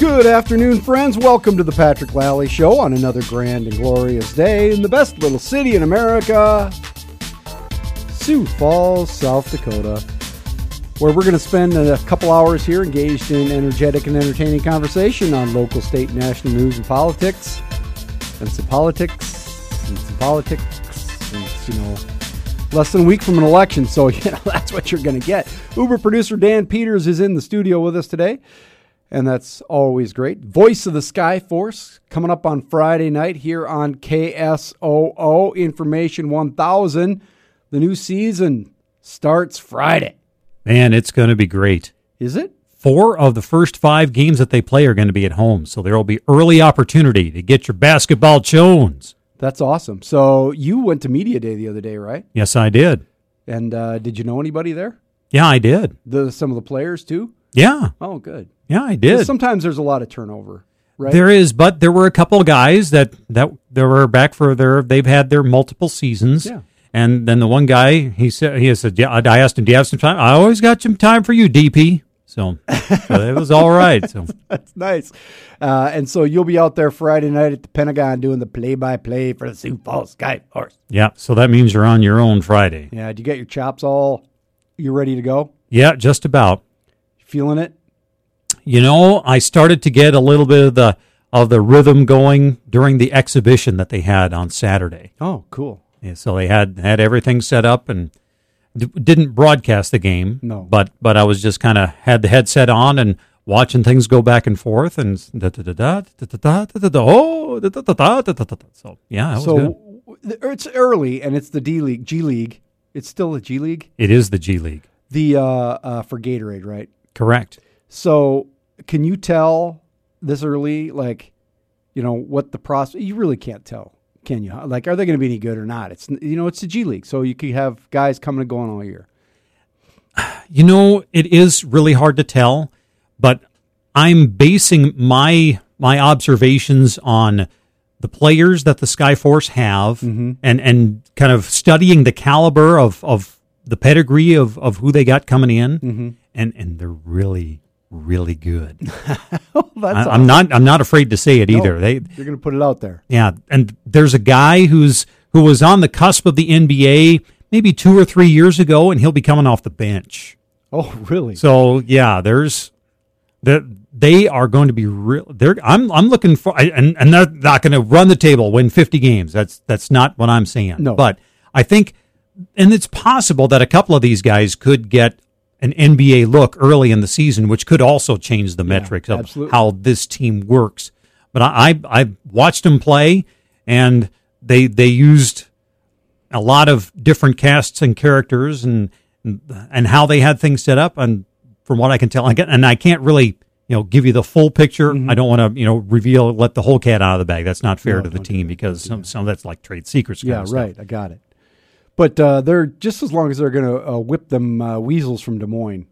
Good afternoon, friends. Welcome to the Patrick Lally Show on another grand and glorious day in the best little city in America, Sioux Falls, South Dakota, where we're going to spend a couple hours here engaged in energetic and entertaining conversation on local, state, national news and politics, and some politics, and some politics, and you know, less than a week from an election. So, you know, that's what you're going to get. Uber producer Dan Peters is in the studio with us today and that's always great. Voice of the Skyforce coming up on Friday night here on KSOO Information 1000. The new season starts Friday. Man, it's going to be great. Is it? Four of the first five games that they play are going to be at home, so there will be early opportunity to get your basketball jones. That's awesome. So you went to media day the other day, right? Yes, I did. And uh, did you know anybody there? Yeah, I did. The some of the players too. Yeah, Oh, good. Yeah, I did. Sometimes there's a lot of turnover, right? There is, but there were a couple of guys that that they were back for their. They've had their multiple seasons. Yeah. And then the one guy, he said, he said, yeah. I asked him, "Do you have some time?" I always got some time for you, DP. So, so it was all right. So That's nice. Uh, and so you'll be out there Friday night at the Pentagon doing the play-by-play for the Sioux Falls Sky Force. yeah, so that means you're on your own Friday. Yeah. Do you get your chops all? You ready to go? Yeah, just about. Feeling it? You know, I started to get a little bit of the of the rhythm going during the exhibition that they had on Saturday. Oh, cool. Yeah, so they had had everything set up and d- didn't broadcast the game. No. but but I was just kind of had the headset on and watching things go back and forth and da da da da da da da da da oh da da da da da da da. So yeah, so good. it's early, and it's the D League, G League. It's still the G League. It is the G League, The uh, uh, for Gatorade, right? correct? So can you tell this early, like, you know, what the process? You really can't tell, can you? Like, are they going to be any good or not? It's you know, it's the G League, so you could have guys coming and going all year. You know, it is really hard to tell, but I'm basing my my observations on the players that the Skyforce have mm-hmm. and and kind of studying the caliber of of the pedigree of of who they got coming in mm-hmm. and and they're really really good. That's I, I'm not I'm not afraid to say it No, either. They You're going to put it out there. yeah, and there's a guy who's who was on the cusp of the NBA maybe 2 or 3 years ago and he'll be coming off the bench. Oh, really? So yeah, there's that they are going to be real. They're I'm I'm looking for I- and and they're not going to run the table, win 50 games. That's that's not what I'm saying. No. but I think, and it's possible that a couple of these guys could get an NBA look early in the season, which could also change the metrics of absolutely. how this team works. But I I, I watched them play, and they they used a lot of different casts and characters and and how they had things set up and from what I can tell and I can't really you know give you the full picture mm-hmm. I don't want to you know reveal let the whole cat out of the bag that's not fair No, to the team because some some of that's like trade secrets yeah, right. I got it. But uh, they're just as long as they're going to uh, whip them uh, weasels from Des Moines,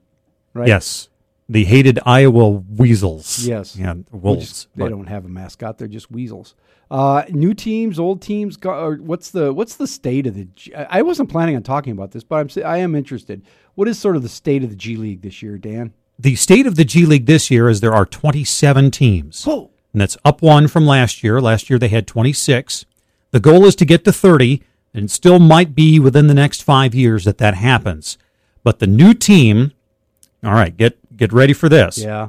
right? yes the hated Iowa Weasels Yes. yeah Which wolves they don't have a mascot; they're just weasels. Uh, new teams, old teams. go- what's the what's the state of the? G- I wasn't planning on talking about this, but I'm I am interested. What is sort of the state of the G League this year, Dan? the state of the G League this year is there are 27 teams Oh, and that's up one from last year. Last year they had 26. The goal is to get to 30, and it still might be within the next five years that that happens. But the new team, all right, get get ready for this. yeah.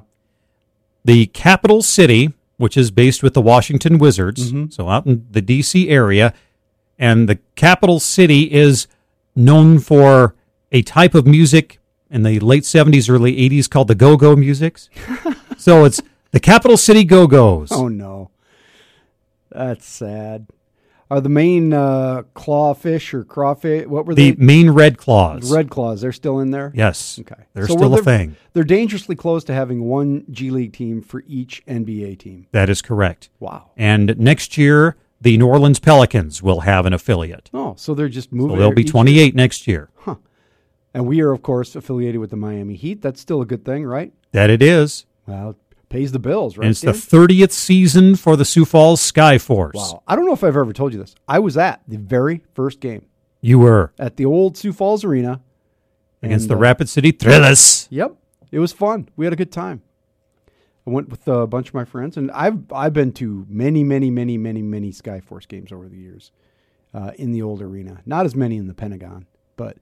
The capital city, which is based with the Washington Wizards, mm-hmm. so out in the D.C. area, and the capital city is known for a type of music in the late 70s, early 80s called the go-go musics. so it's the capital city go-go's. Oh no, that's sad. Are the Maine uh, clawfish or crawfish? What were The they? Maine red claws. Red claws. They're still in there. Yes. Okay. They're So still a thing. They're dangerously close to having one G League team for each NBA team. That is correct. Wow. And next year, the New Orleans Pelicans will have an affiliate. Oh, so they're just moving. So there'll be each- 28 next year. Huh. And we are, of course, affiliated with the Miami Heat. That's still a good thing, right? That it is. Well, pays the bills, right? and it's the 30th season for the Sioux Falls Skyforce. wow. I don't know if I've ever told you this. I was at the very first game You were at the old Sioux Falls Arena against And, the uh, Rapid City Thrillers. Yep, it was fun. We had a good time. I went with a bunch of my friends, and I've I've been to many, many, many, many, many Skyforce games over the years uh, in the old arena. Not as many in the Pentagon, but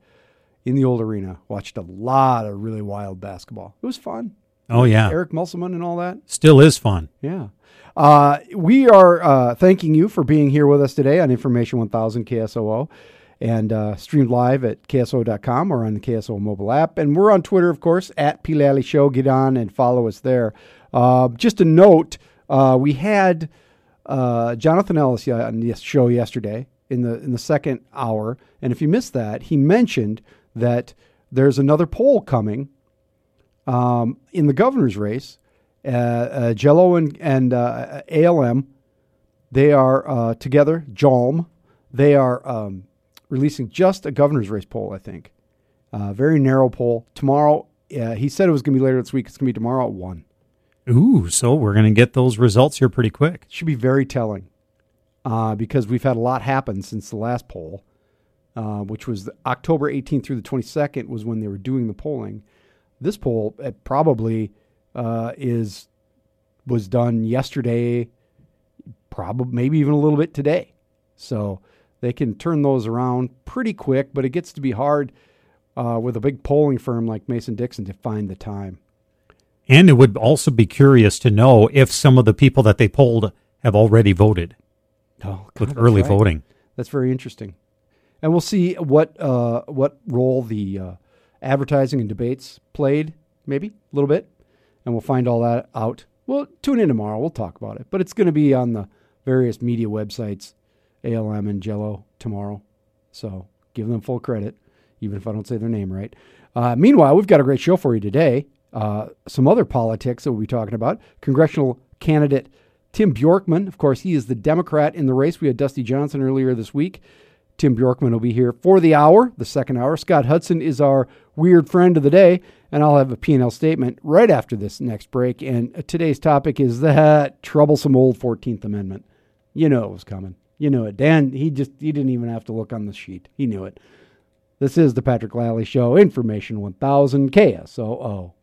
in the old arena, watched a lot of really wild basketball. It was fun. Oh yeah, Eric Musselman and all that. still is fun. Yeah. Uh, we are uh, thanking you for being here with us today on Information 1000 KSOO and uh, streamed live at KSOO.com or on the KSOO mobile app. And we're on Twitter, of course, at Pilali Show. Get on and follow us there. Uh, just a note uh, we had uh, Jonathan Ellis on the show yesterday in the, in the second hour. And if you missed that, he mentioned that there's another poll coming um, in the governor's race. Uh, uh, Jello and, and uh, ALM, they are uh, together. JALM, they are um, releasing just a governor's race poll. I think, uh, very narrow poll tomorrow. Uh, he said it was going to be later this week. It's going to be tomorrow at one. Ooh, so we're going to get those results here pretty quick. Should be very telling because we've had a lot happen since the last poll, which was October 18th through the 22nd was when they were doing the polling. This poll it probably uh, is was done yesterday, probably maybe even a little bit today. So they can turn those around pretty quick, but it gets to be hard uh, with a big polling firm like Mason Dixon to find the time. And it would also be curious to know if some of the people that they polled have already voted oh, God, with early right. voting. That's very interesting, and we'll see what uh, what role the uh, advertising and debates played, maybe a little bit, and we'll find all that out. Well, tune in tomorrow. We'll talk about it, but it's going to be on the various media websites, ALM and Jello tomorrow. So give them full credit, even if I don't say their name right. Uh, meanwhile, we've got a great show for you today. Uh, some other politics that we'll be talking about. Congressional candidate Tim Bjorkman, of course, he is the Democrat in the race. We had Dusty Johnson earlier this week. Tim Bjorkman will be here for the hour, the second hour. Scott Hudson is our weird friend of the day, and I'll have a P&L statement right after this next break. And today's topic is that troublesome old 14th Amendment. You know it was coming. You know it. Dan, he just he didn't even have to look on the sheet. He knew it. This is the Patrick Lally Show, Information 1000 KSOO.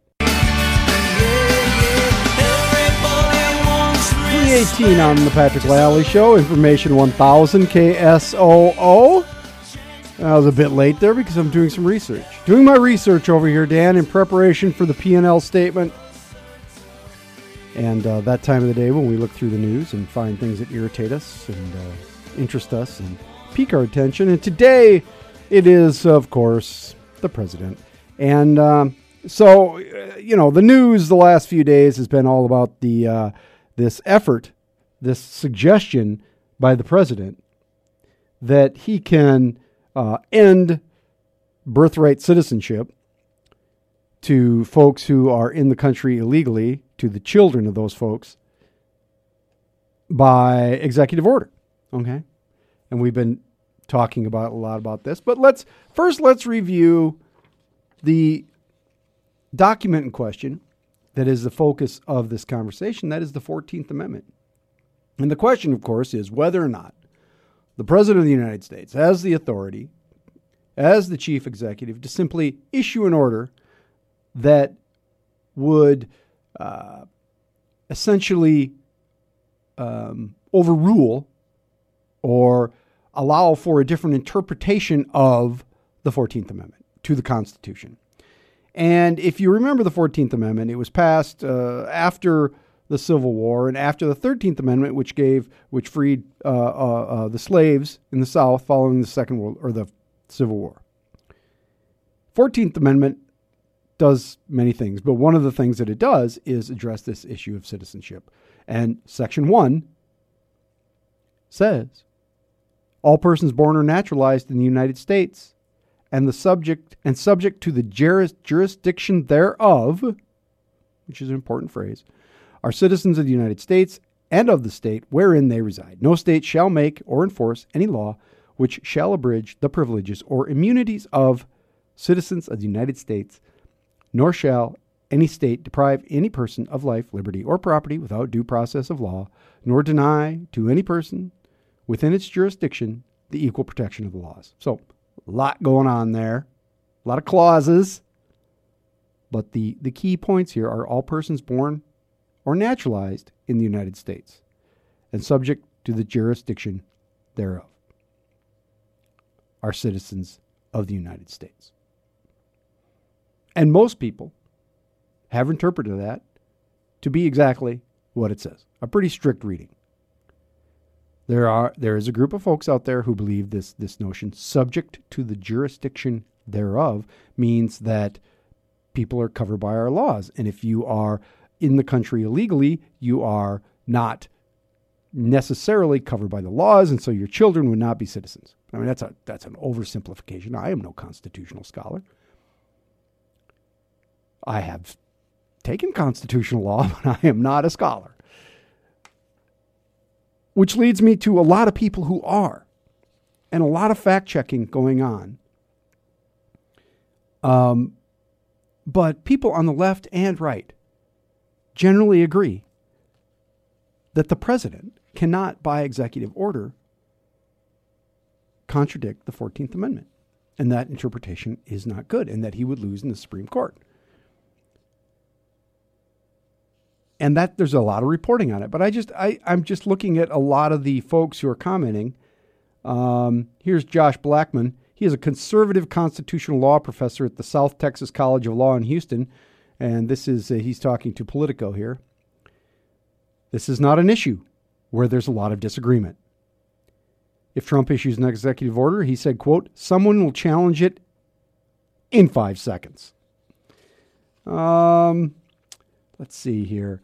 318 on the Patrick Lally Show, Information 1000 KSOO. I was a bit late there because I'm doing some research. Doing my research over here, Dan, in preparation for the P&L statement. And uh, that time of the day when we look through the news and find things that irritate us and uh, interest us and pique our attention. And today it is, of course, the president. And um, so, uh, you know, the news the last few days has been all about the uh, this effort, this suggestion by the president that he can uh, end birthright citizenship to folks who are in the country illegally, to the children of those folks, by executive order. Okay, and we've been talking about a lot about this, but let's first let's review the document in question that is the focus of this conversation. That is the 14th Amendment. And the question, of course, is whether or not the President of the United States has the authority, as the chief executive, to simply issue an order that would uh, essentially um, overrule or allow for a different interpretation of the 14th Amendment to the Constitution. And if you remember the 14th Amendment, it was passed uh, after the Civil War and after the 13th Amendment, which gave, which freed uh, uh, uh, the slaves in the South following the Second World or the Civil War. 14th Amendment does many things, but one of the things that it does is address this issue of citizenship. And Section 1 says all persons born or naturalized in the United States and the subject and subject to the juris, jurisdiction thereof, which is an important phrase, are citizens of the United States and of the state wherein they reside. No state shall make or enforce any law which shall abridge the privileges or immunities of citizens of the United States, nor shall any state deprive any person of life, liberty, or property without due process of law, nor deny to any person within its jurisdiction the equal protection of the laws. So, a lot going on there, a lot of clauses. But the, the key points here are all persons born or naturalized in the United States and subject to the jurisdiction thereof are citizens of the United States. And most people have interpreted that to be exactly what it says a pretty strict reading. There are there is a group of folks out there who believe this this notion subject to the jurisdiction thereof means that people are covered by our laws and if you are in the country illegally you are not necessarily covered by the laws and so your children would not be citizens. I mean that's a that's an oversimplification. I am no constitutional scholar. I have taken constitutional law, but I am not a scholar which leads me to a lot of people who are, and a lot of fact checking going on. Um, but people on the left and right generally agree that the president cannot, by executive order, contradict the 14th Amendment. And that interpretation is not good, and that he would lose in the Supreme Court. And that there's a lot of reporting on it. But I just I I'm just looking at a lot of the folks who are commenting. Um, here's Josh Blackman. He is a conservative constitutional law professor at the South Texas College of Law in Houston, and this is uh, he's talking to Politico here. This is not an issue where there's a lot of disagreement. If Trump issues an executive order, he said, quote, someone will challenge it in five seconds. Um, Let's see here.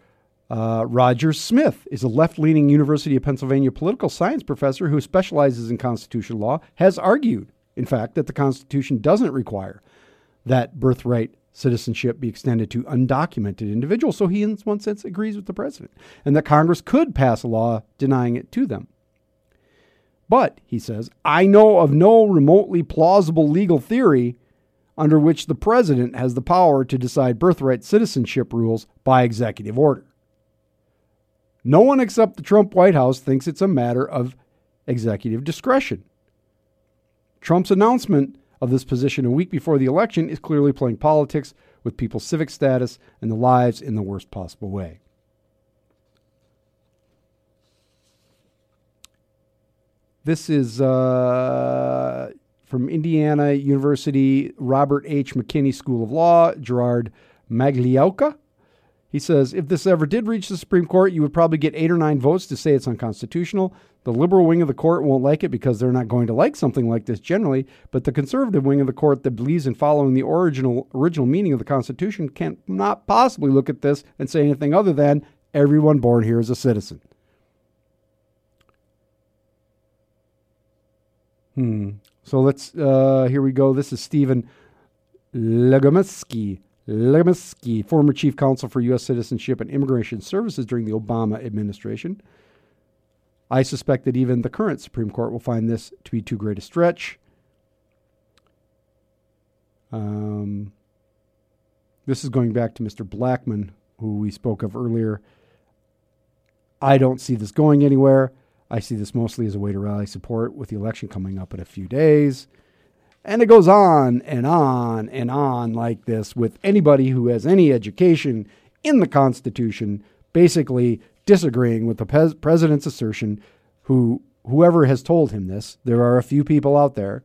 Uh, Rogers Smith is a left leaning University of Pennsylvania political science professor who specializes in constitutional law, has argued, in fact, that the Constitution doesn't require that birthright citizenship be extended to undocumented individuals. So he, in one sense, agrees with the president, and that Congress could pass a law denying it to them. But, he says, I know of no remotely plausible legal theory under which the president has the power to decide birthright citizenship rules by executive order. No one except the Trump White House thinks it's a matter of executive discretion. Trump's announcement of this position a week before the election is clearly playing politics with people's civic status and their lives in the worst possible way. This is uh, from Indiana University, Robert H. McKinney School of Law, Gerard Magliocca. He says, if this ever did reach the Supreme Court, you would probably get eight or nine votes to say it's unconstitutional. The liberal wing of the court won't like it because they're not going to like something like this generally, but the conservative wing of the court that believes in following the original original meaning of the Constitution can't not possibly look at this and say anything other than everyone born here is a citizen. Hmm. So let's, uh, here we go. This is Stephen Legomsky. Legomsky, former chief counsel for U.S. Citizenship and Immigration Services during the Obama administration. I suspect that even the current Supreme Court will find this to be too great a stretch. Um, this is going back to Mr. Blackman, who we spoke of earlier. I don't see this going anywhere. I see this mostly as a way to rally support with the election coming up in a few days. And it goes on and on and on like this with anybody who has any education in the Constitution basically disagreeing with the president's assertion who whoever has told him this. There are a few people out there.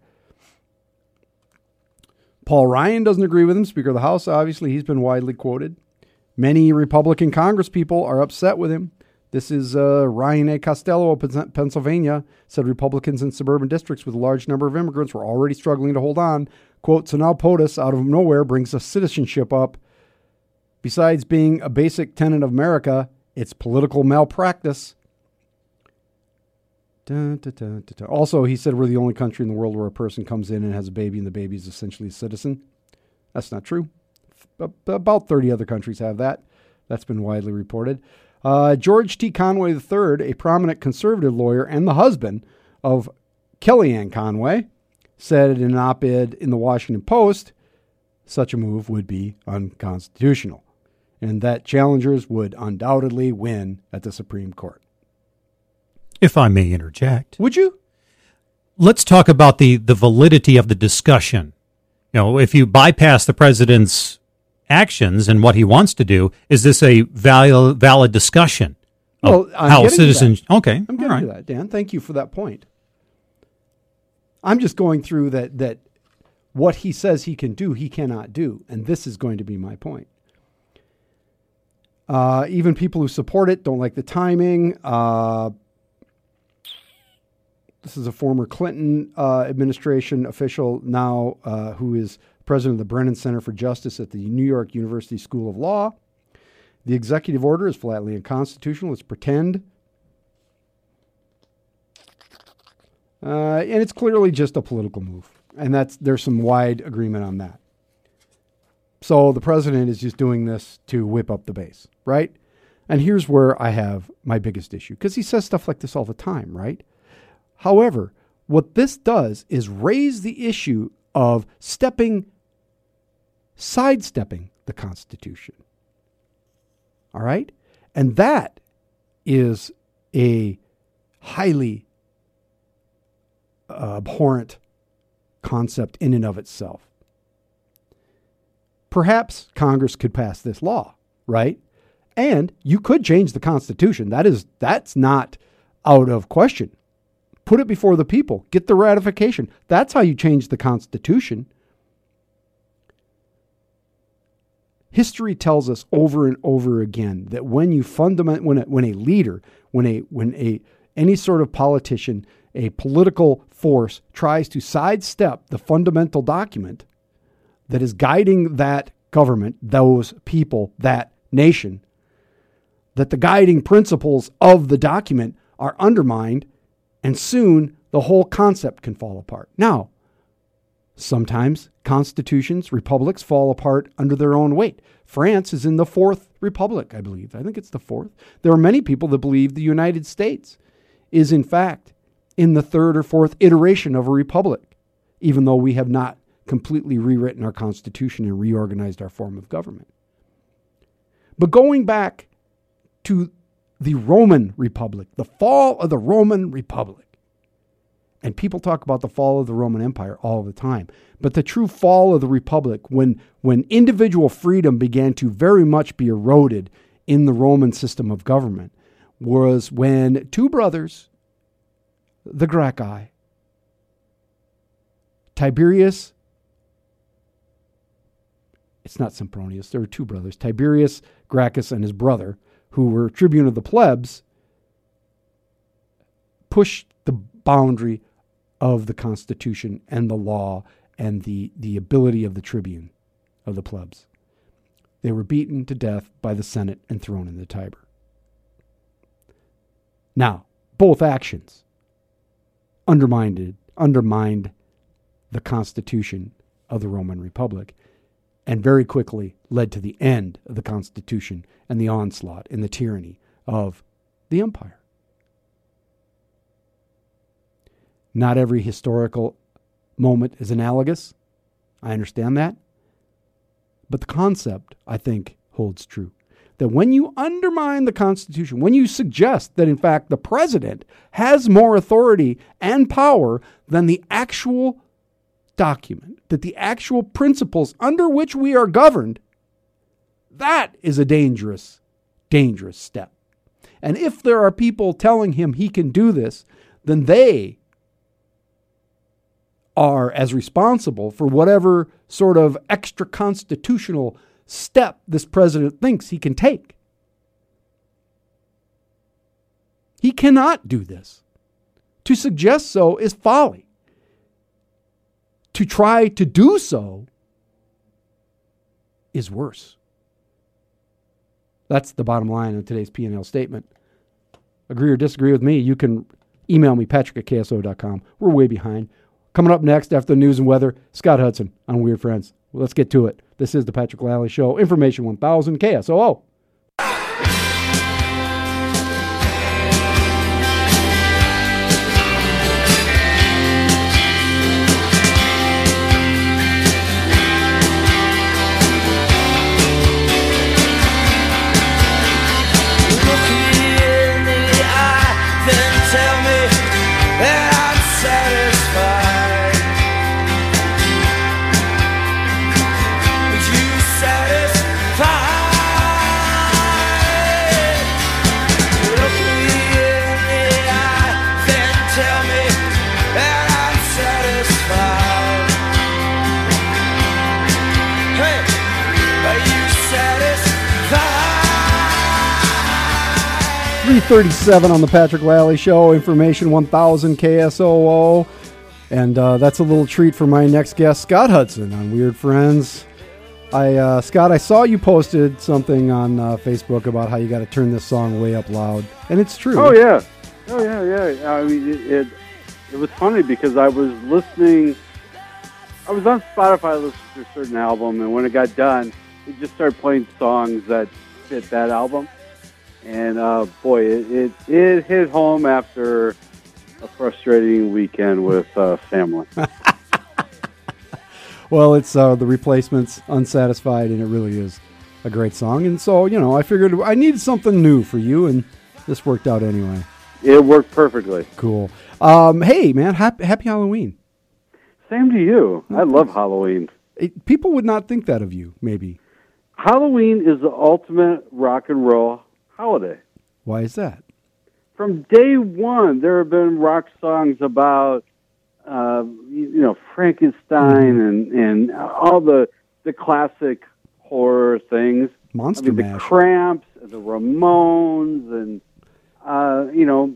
Paul Ryan doesn't agree with him. Speaker of the house obviously he's been widely quoted. Many republican congresspeople are upset with him this is uh, Ryan A. Costello of Pennsylvania said Republicans in suburban districts with a large number of immigrants were already struggling to hold on. Quote, so now POTUS out of nowhere brings a citizenship up. Besides being a basic tenet of America, it's political malpractice. Dun, dun, dun, also, he said we're the only country in the world where a person comes in and has a baby and the baby is essentially a citizen. That's not true. About 30 other countries have that. That's been widely reported. Uh, George T. Conway III, a prominent conservative lawyer and the husband of Kellyanne Conway, said in an op ed in the Washington Post such a move would be unconstitutional and that challengers would undoubtedly win at the Supreme Court. If I may interject. Would you? Let's talk about the, the validity of the discussion. You know, if you bypass the president's actions and what he wants to do. Is this a valid, valid discussion? Well, I'm how citizens. Okay, I'm getting right. to that, Dan. Thank you for that point. I'm just going through that that what he says he can do, he cannot do, and this is going to be my point. Uh, even people who support it don't like the timing. Uh, this is a former Clinton uh, administration official now uh, who is president of the Brennan Center for Justice at the New York University School of Law. The executive order is flatly unconstitutional. Let's pretend. Uh, and it's clearly just a political move. And that's there's some wide agreement on that. So the president is just doing this to whip up the base, right? And here's where I have my biggest issue because he says stuff like this all the time, right? However, what this does is raise the issue of stepping, sidestepping the Constitution. All right? And that is a highly uh, abhorrent concept in and of itself. Perhaps Congress could pass this law, right? And you could change the Constitution. That is that's not out of question. Put it before the people. Get the ratification. That's how you change the Constitution. History tells us over and over again that when you fundament when a, when a leader, when a when a any sort of politician, a political force tries to sidestep the fundamental document that is guiding that government, those people, that nation, that the guiding principles of the document are undermined, and soon the whole concept can fall apart. Now, sometimes constitutions, republics fall apart under their own weight. France is in the fourth republic, I believe. I think it's the fourth. There are many people that believe the United States is, in fact, in the third or fourth iteration of a republic, even though we have not completely rewritten our Constitution and reorganized our form of government. But going back to the Roman Republic, the fall of the Roman Republic, and people talk about the fall of the Roman Empire all the time. But the true fall of the Republic, when, when individual freedom began to very much be eroded in the Roman system of government, was when two brothers, the Gracchi, Tiberius, it's not Sempronius, there were two brothers, Tiberius Gracchus and his brother, who were tribune of the plebs, pushed the boundary of the Constitution and the law and the, the ability of the tribune of the plebs. They were beaten to death by the Senate and thrown in the Tiber. Now, both actions undermined, undermined the Constitution of the Roman Republic and very quickly led to the end of the Constitution and the onslaught and the tyranny of the empire. Not every historical moment is analogous. I understand that. But the concept, I think, holds true. That when you undermine the Constitution, when you suggest that, in fact, the president has more authority and power than the actual document, that the actual principles under which we are governed, that is a dangerous, dangerous step. And if there are people telling him he can do this, then they are as responsible for whatever sort of extra constitutional step this president thinks he can take. He cannot do this. To suggest so is folly. To try to do so is worse. That's the bottom line of today's P&L statement. Agree or disagree with me, you can email me, patrick at ksoo.com. We're way behind. Coming up next after the news and weather, Scott Hudson on Weird Friends. Well, let's get to it. This is the Patrick Lally Show. Information 1000 KSOO. 337 on the Patrick Lally Show, information 1000 KSOO. And uh, that's a little treat for my next guest, Scott Hudson on Weird Friends. I uh, Scott, I saw you posted something on uh, Facebook about how you got to turn this song way up loud, and it's true. Oh yeah, oh yeah, yeah. I mean, it, it it was funny because I was listening. I was on Spotify listening to a certain album, and when it got done, it just started playing songs that fit that album. And uh, boy, it, it it hit home after a frustrating weekend with uh, family. Well, it's uh, the replacements, unsatisfied, and it really is a great song. And so, you know, I figured I needed something new for you, and this worked out anyway. it worked perfectly. Cool. Um, hey, man, happy, happy Halloween. Same to you. I love Halloween. It- people would not think that of you, maybe. Halloween is the ultimate rock and roll holiday. Why is that? from day one, there have been rock songs about, uh, you know, Frankenstein and, and all the the classic horror things. Monster I mean, the Cramps, the Ramones, and uh, you know,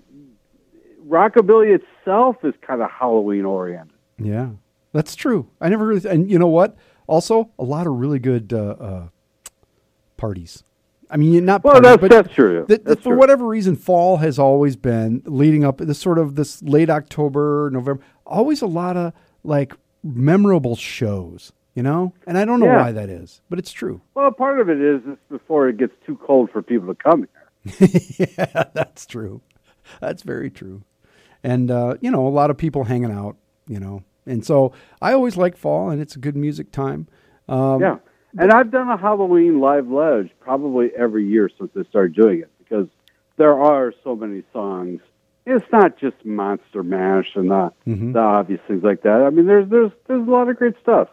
rockabilly itself is kind of Halloween oriented. Yeah, that's true. I never really, and you know what? Also, a lot of really good uh, uh, parties. I mean, not Well, parties, that's but that's true. th- That's for true. whatever reason, fall has always been leading up this sort of this late October, November. Always a lot of like memorable shows, you know. And I don't know Yeah. why that is, but it's true. Well, part of it is it's before it gets too cold for people to come here. yeah, that's true. That's very true. And uh, you know, a lot of people hanging out, you know. And so I always like fall, and it's a good music time. Um, Yeah. And I've done a Halloween live ledge probably every year since I started doing it because there are so many songs. It's not just Monster Mash and the, Mhm. the obvious things like that. I mean, there's there's there's a lot of great stuff.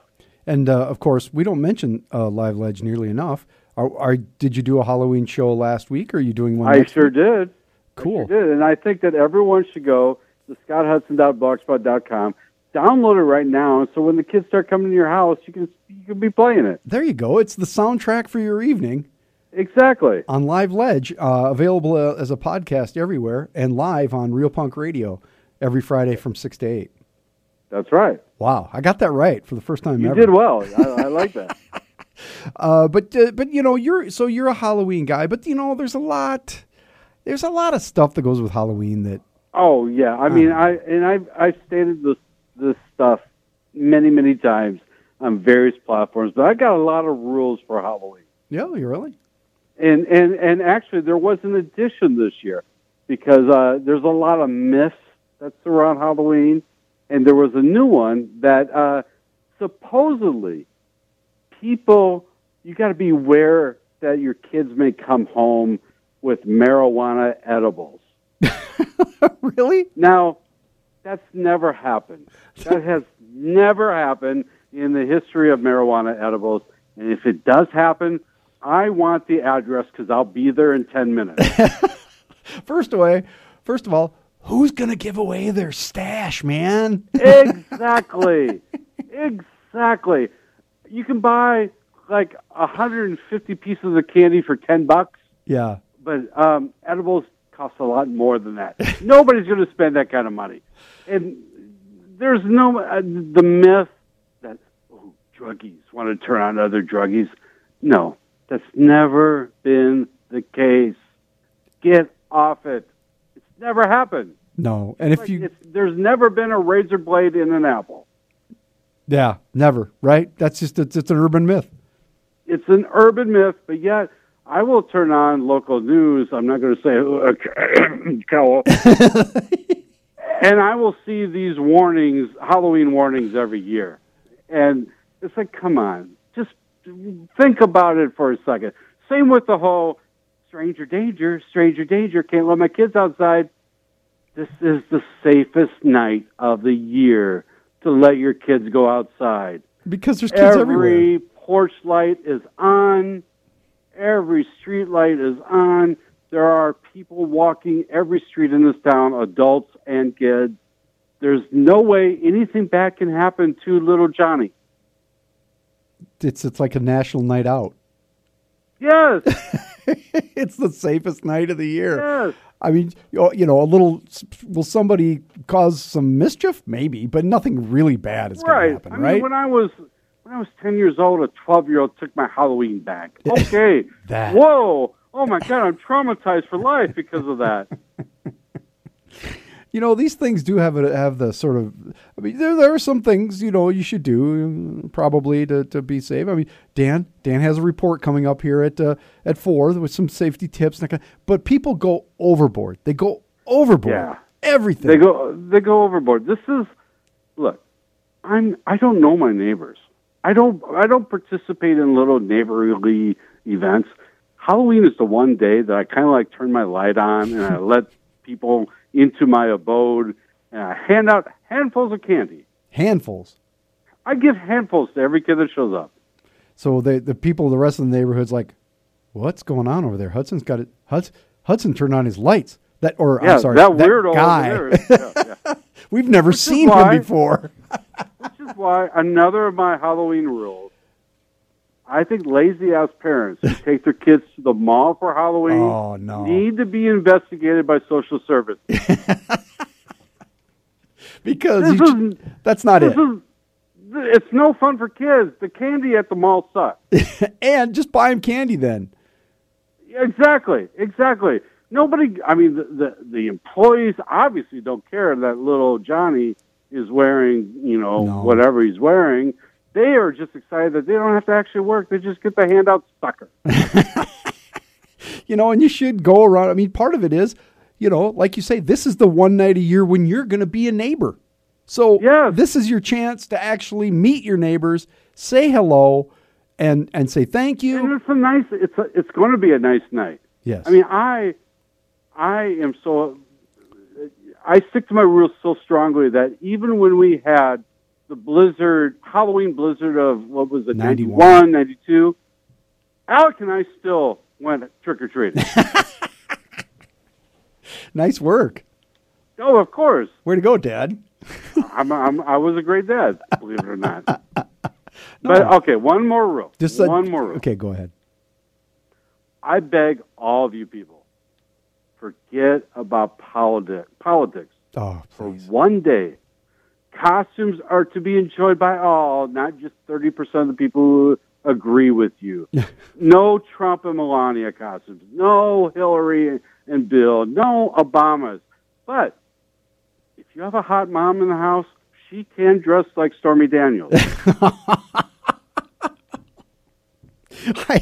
And uh, of course, we don't mention uh, Live Ledge nearly enough. Are, are did you do a Halloween show last week? Or are you doing one? I sure week? did. Cool. I sure did. And I think that everyone should go to scotthudson.blogspot.com, download it right now, so when the kids start coming to your house, you can you can be playing it. There you go. It's the soundtrack for your evening Exactly. on Live Ledge, uh, available uh, as a podcast everywhere, and live on Real Punk Radio every Friday from six to eight. That's right. Wow, I got that right for the first time You ever. did well. I, I like that. Uh, but uh, but you know you're so you're a Halloween guy, but you know there's a lot there's a lot of stuff that goes with Halloween that Oh yeah, I mean, I and I've I've stated this this stuff many many times on various platforms, but I got a lot of rules for Halloween, yeah you really? And and and actually there was an addition this year because uh, there's a lot of myths that surround Halloween, and there was a new one that uh, supposedly people you got to be aware that your kids may come home with marijuana edibles. really? Now, that's never happened. That has never happened in the history of marijuana edibles. And if it does happen, I want the address because I'll be there in 10 minutes. first away first of all who's gonna give away their stash man exactly. Exactly. You can buy like 150 pieces of candy for 10 bucks, yeah but um, edibles cost a lot more than that. Nobody's going to spend that kind of money. And there's no uh, the myth that oh, druggies want to turn on other druggies. No, that's never been the case. Get off it. It's never happened. no and if Like, you it's, there's never been a razor blade in an apple. yeah never right that's just it's, it's an urban myth It's an urban myth, but yet I will turn on local news. I'm not going to say uh, Cal, and I will see these warnings, Halloween warnings every year, and it's like, come on, just think about it for a second. Same with the whole stranger danger, stranger danger. Can't let my kids outside. This is the safest night of the year to let your kids go outside because there's kids everywhere every porch light is on every street light is on. There are people walking every street in this town adults and kids. There's no way anything bad can happen to little johnny. It's it's like a national night out. Yes. It's the safest night of the year. Yes. I mean, you know- a little. Will somebody cause some mischief? Maybe, but nothing really bad is going to happen, I mean, right? when I was when I was ten years old, a twelve year old took my Halloween bag. Okay. Whoa. Oh my God! I'm traumatized for life because of that. you know, these things do have a, have the sort of. I mean, there there are some things you know you should do um, probably to, to be safe. I mean, Dan Dan has a report coming up here at uh, at four with some safety tips. kind- But people go overboard. They go overboard. Yeah. Everything. They go they go overboard. This is look. I'm I don't know my neighbors. I don't I don't participate in little neighborly events. Halloween is the one day that I kind of like turn my light on and I let people into my abode and I hand out handfuls of candy. handfuls. I give handfuls to every kid that shows up. So the the people, the rest of the neighborhood's like, what's going on over there? Hudson's got it. Hudson, Hudson turned on his lights. That or Yeah, I'm sorry, that weirdo guy. over there. is- yeah, yeah. We've never is seen him before. Which is why another of my Halloween rules. I think lazy ass parents who take their kids to the mall for Halloween Oh, no. need to be investigated by social service. because you is- that's not this it. is it's no fun for kids. The candy at the mall sucks. and just buy him candy then. exactly, exactly. Nobody. I mean, the, the the employees obviously don't care that little Johnny is wearing, you know, No. whatever he's wearing. They are just excited that they don't have to actually work. They just get the handout sucker. You know, and you should go around. I mean, part of it is, you know, like you say, this is the one night a year when you're going to be a neighbor. So Yes. this is your chance to actually meet your neighbors, say hello, and and say thank you. And it's a nice. It's a, it's going to be a nice night. Yes. I mean, I I am so I stick to my rules so strongly that even when we had the blizzard, Halloween blizzard of what was it, 91. 91, 92, Alec and I still went trick or treating. nice work. oh, of course. Where to go, Dad. I'm, I'm, I was a great dad, believe it or not. But okay, one more rule. Just a- one more rule. Okay, go ahead. I beg all of you people, forget about politi- politics. Oh, For one day, costumes are to be enjoyed by all, not just 30% of the people who agree with you. no Trump and Melania costumes. No Hillary and Bill. No Obamas. But if you have a hot mom in the house, she can dress like Stormy Daniels.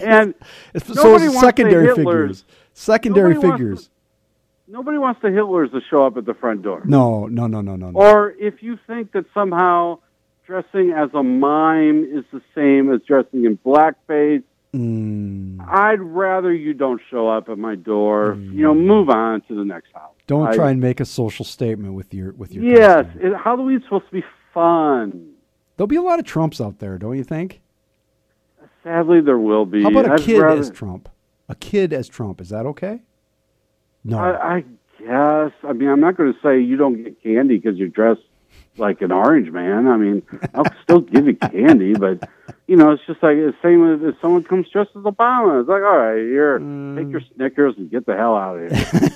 and so nobody it's secondary figures. Secondary figures. Nobody wants the Hitlers to show up at the front door. No, no, no, no, no, no. Or if you think that somehow dressing as a mime is the same as dressing in blackface, Mm, I'd rather you don't show up at my door. You know, move on to the next house. don't I- try and make a social statement with your with your. Yes, it, Halloween's supposed to be fun. There'll be a lot of Trumps out there, don't you think? Sadly, there will be. How about a I'd kid rather- as Trump? A kid as Trump is that okay? No. I, I guess. I mean, I'm not going to say you don't get candy because you're dressed like an orange man. I mean, I'll still give you candy, but you know, it's just like the same as if someone comes dressed as Obama. It's like, all right, here, take your Snickers and get the hell out of here.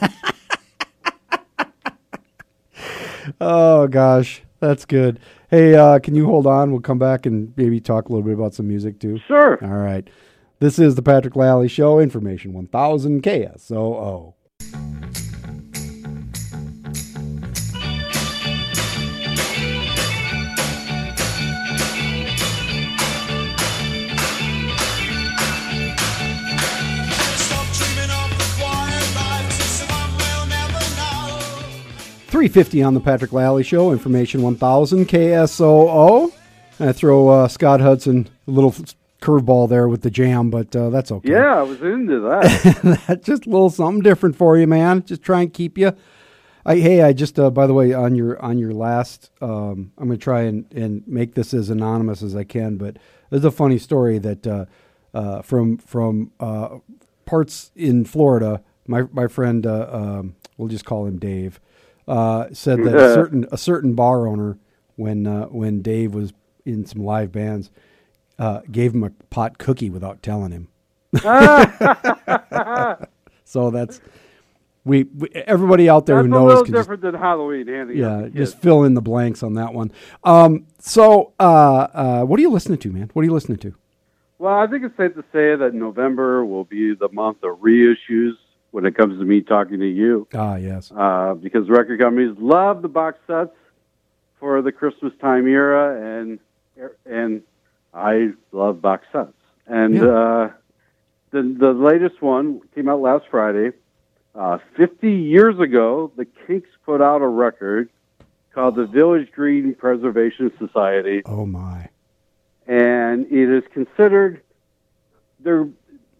oh gosh, that's good. Hey, uh, can you hold on? We'll come back and maybe talk a little bit about some music too. sure. All right. This is the Patrick Lally Show. Information 1000 KSOO. 350 on the Patrick Lally Show. Information 1000 KSOO. And I throw uh, Scott Hudson a little curveball there with the jam, but uh, that's okay. Yeah, I was into that. That's just a little something different for you, man. Just try and keep you. I, hey, I just uh, by the way on your on your last, um, I'm going to try and, and make this as anonymous as I can. But there's a funny story that uh, uh, from from uh, parts in Florida. My my friend, uh, um, we'll just call him Dave, uh, said that a certain a certain bar owner when uh, when Dave was in some live bands uh, gave him a pot cookie without telling him. so that's We, we everybody out there That's who a knows little can just different than Halloween, out yeah, just fill in the blanks on that one. Um, so, uh, uh, what are you listening to, man? What are you listening to? Well, I think it's safe to say that November will be the month of reissues when it comes to me talking to you, Ah, yes. uh, because record companies love the box sets for the Christmas time era, and and I love box sets. And Yeah. uh, the the latest one came out last Friday. Uh, Fifty years ago, the Kinks put out a record called the Village Green Preservation Society Oh my. and it is considered their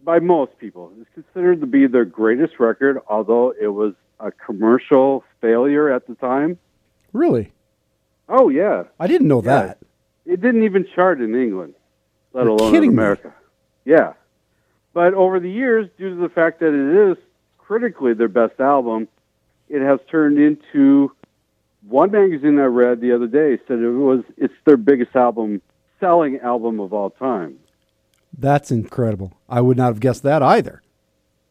by most people it's considered to be their greatest record although it was a commercial failure at the time Really? oh yeah I didn't know Yeah. that. it didn't even chart in england let You're alone in me. america yeah but over the years due to the fact that it is critically their best album it has turned into one magazine i read the other day said it was it's their biggest album selling album of all time That's incredible. I would not have guessed that either.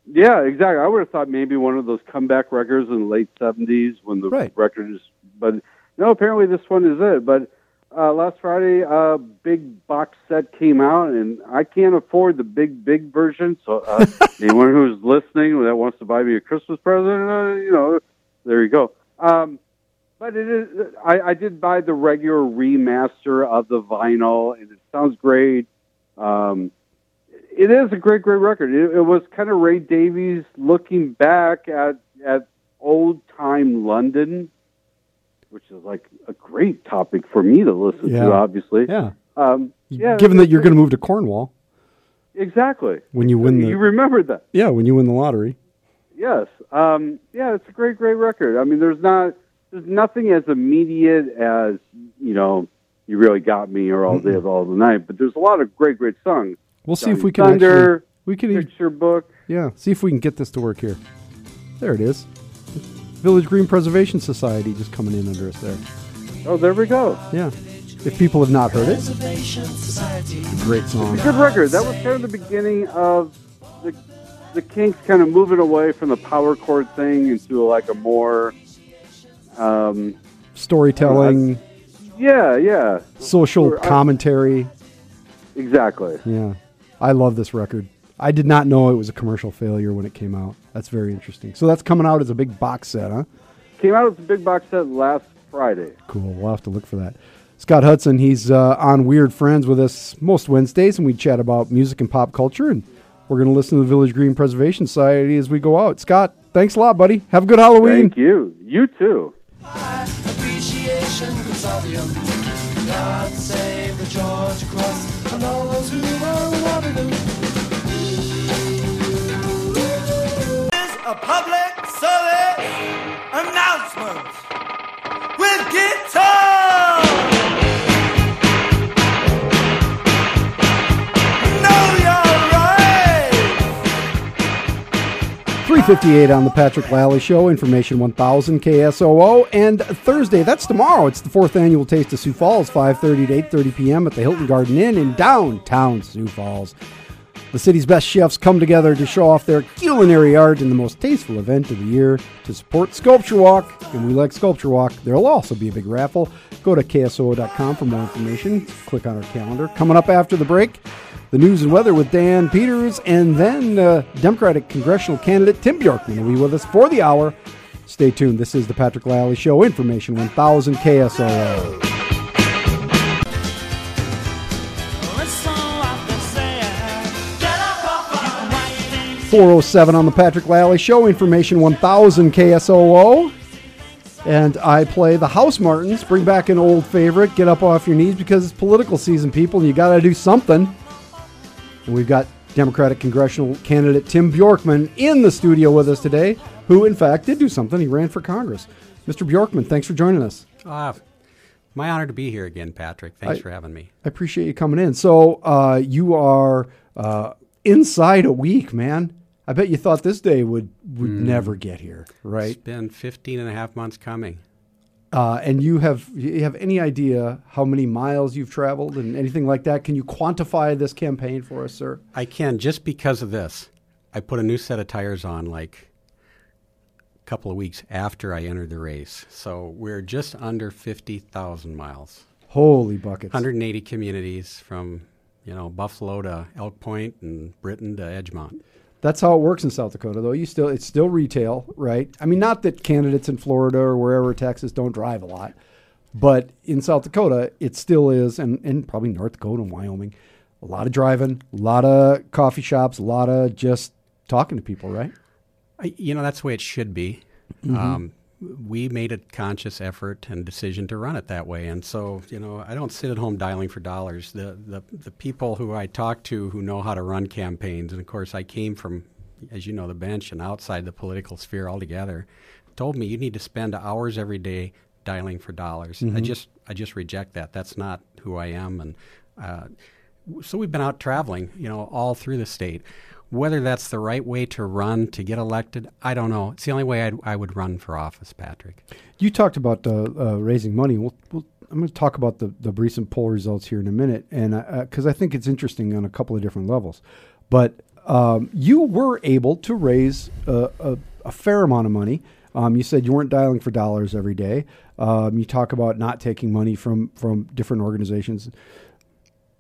Yeah, exactly. I would have thought maybe one of those comeback records in the late seventies when the Right. record is, but no. Apparently, this one is it. But uh, last Friday, a big box set came out, and I can't afford the big, big version. So uh, anyone who's listening that wants to buy me a Christmas present, uh, you know, there you go. Um, but it is. I, I did buy the regular remaster of the vinyl, and it sounds great. Um, it is a great, great record. It, it was kind of Ray Davies looking back at at old time London, which is like a great topic for me to listen Yeah. to. Obviously, Yeah. um, yeah. Given that you're going to move to Cornwall exactly when you win the you remembered that. yeah when you win the lottery. Yes. Um, yeah, it's a great, great record. I mean, there's not, there's nothing as immediate as you know, you really got me or all day of all the night. But there's a lot of great, great songs. We'll see if we can Thunder, actually we can e- Picture book. yeah see if we can get this to work here. There it is. Village Green Preservation Society just coming in under us there. Oh, there we go. Yeah. If people have not heard it, great song. Good record. That was kind of the beginning of the the Kinks kind of moving away from the power chord thing into like a more, um, Storytelling, yeah, yeah, social Sure, I- commentary. exactly. Yeah. I love this record. I did not know it was a commercial failure when it came out. That's very interesting. So that's coming out as a big box set, huh? Came out as a big box set last Friday. Cool. We'll have to look for that. Scott Hudson, he's uh, on Weird Friends with us most Wednesdays, and we chat about music and pop culture. And we're going to listen to the Village Green Preservation Society as we go out. Scott, thanks a lot, buddy. Have a good Halloween. Thank you. You too. Appreciation Consortium. God save the Georgia Cross and all those who were Waterloo. Is a public service announcement with guitar. 358 on the Patrick Lally Show, Information 1000 KSOO. And Thursday, that's tomorrow. It's the fourth annual Taste of Sioux Falls, 5.30 to 8.30 p.m. at the Hilton Garden Inn in downtown Sioux Falls. The city's best chefs come together to show off their culinary art in the most tasteful event of the year to support Sculpture Walk. And we like Sculpture Walk. There'll also be a big raffle. Go to KSOO.com for more information. Click on our calendar. Coming up after the break, the news and weather with Dan Peters, and then uh, Democratic congressional candidate Tim Bjorkman will be with us for the hour. Stay tuned. This is the Patrick Lally Show, Information 1000 KSOO. My knees. 407 on the Patrick Lally Show, Information 1000 KSOO. And I play the House Martins. Bring back an old favorite. Get up off your knees because it's political season, people, and you got to do something. We've got Democratic congressional candidate Tim Bjorkman in the studio with us today, who, in fact, did do something. He ran for Congress. Mr. Bjorkman, thanks for joining us. Uh, my honor to be here again, Patrick. Thanks I- for having me. I appreciate you coming in. So uh, you are uh, inside a week, man. I bet you thought this day would would never get here, right? It's been 15 and a half months coming. Uh, and you have you have any idea how many miles you've traveled and anything like that? Can you quantify this campaign for us, sir? I can just because of this. I put a new set of tires on like a couple of weeks after I entered the race. So we're just under 50,000 miles. Holy buckets! 180 communities from, you know, Buffalo to Elk Point and Britain to Edgemont. That's how it works in South Dakota, though. You still it's still retail, right? I mean, not that candidates in Florida or wherever Texas don't drive a lot, but in South Dakota, it still is, and, and probably North Dakota and Wyoming, a lot of driving, a lot of coffee shops, a lot of just talking to people, right? I, you know, that's the way it should be. Um, we made a conscious effort and decision to run it that way. And so, you know, I don't sit at home dialing for dollars. The, the, the people who I talk to who know how to run campaigns, and of course, I came from, as you know, the bench and outside the political sphere altogether, told me you need to spend hours every day dialing for dollars. I just, I just reject that. That's not who I am. And uh, so we've been out traveling, you know, all through the state. Whether that's the right way to run to get elected, I don't know. It's the only way I'd, I would run for office, Patrick. You talked about uh, uh, raising money. We'll, we'll, I'm going to talk about the, the recent poll results here in a minute, and because I think it's interesting on a couple of different levels. But um, you were able to raise a, a, a fair amount of money. Um, you said you weren't dialing for dollars every day. Um, you talk about not taking money from from different organizations.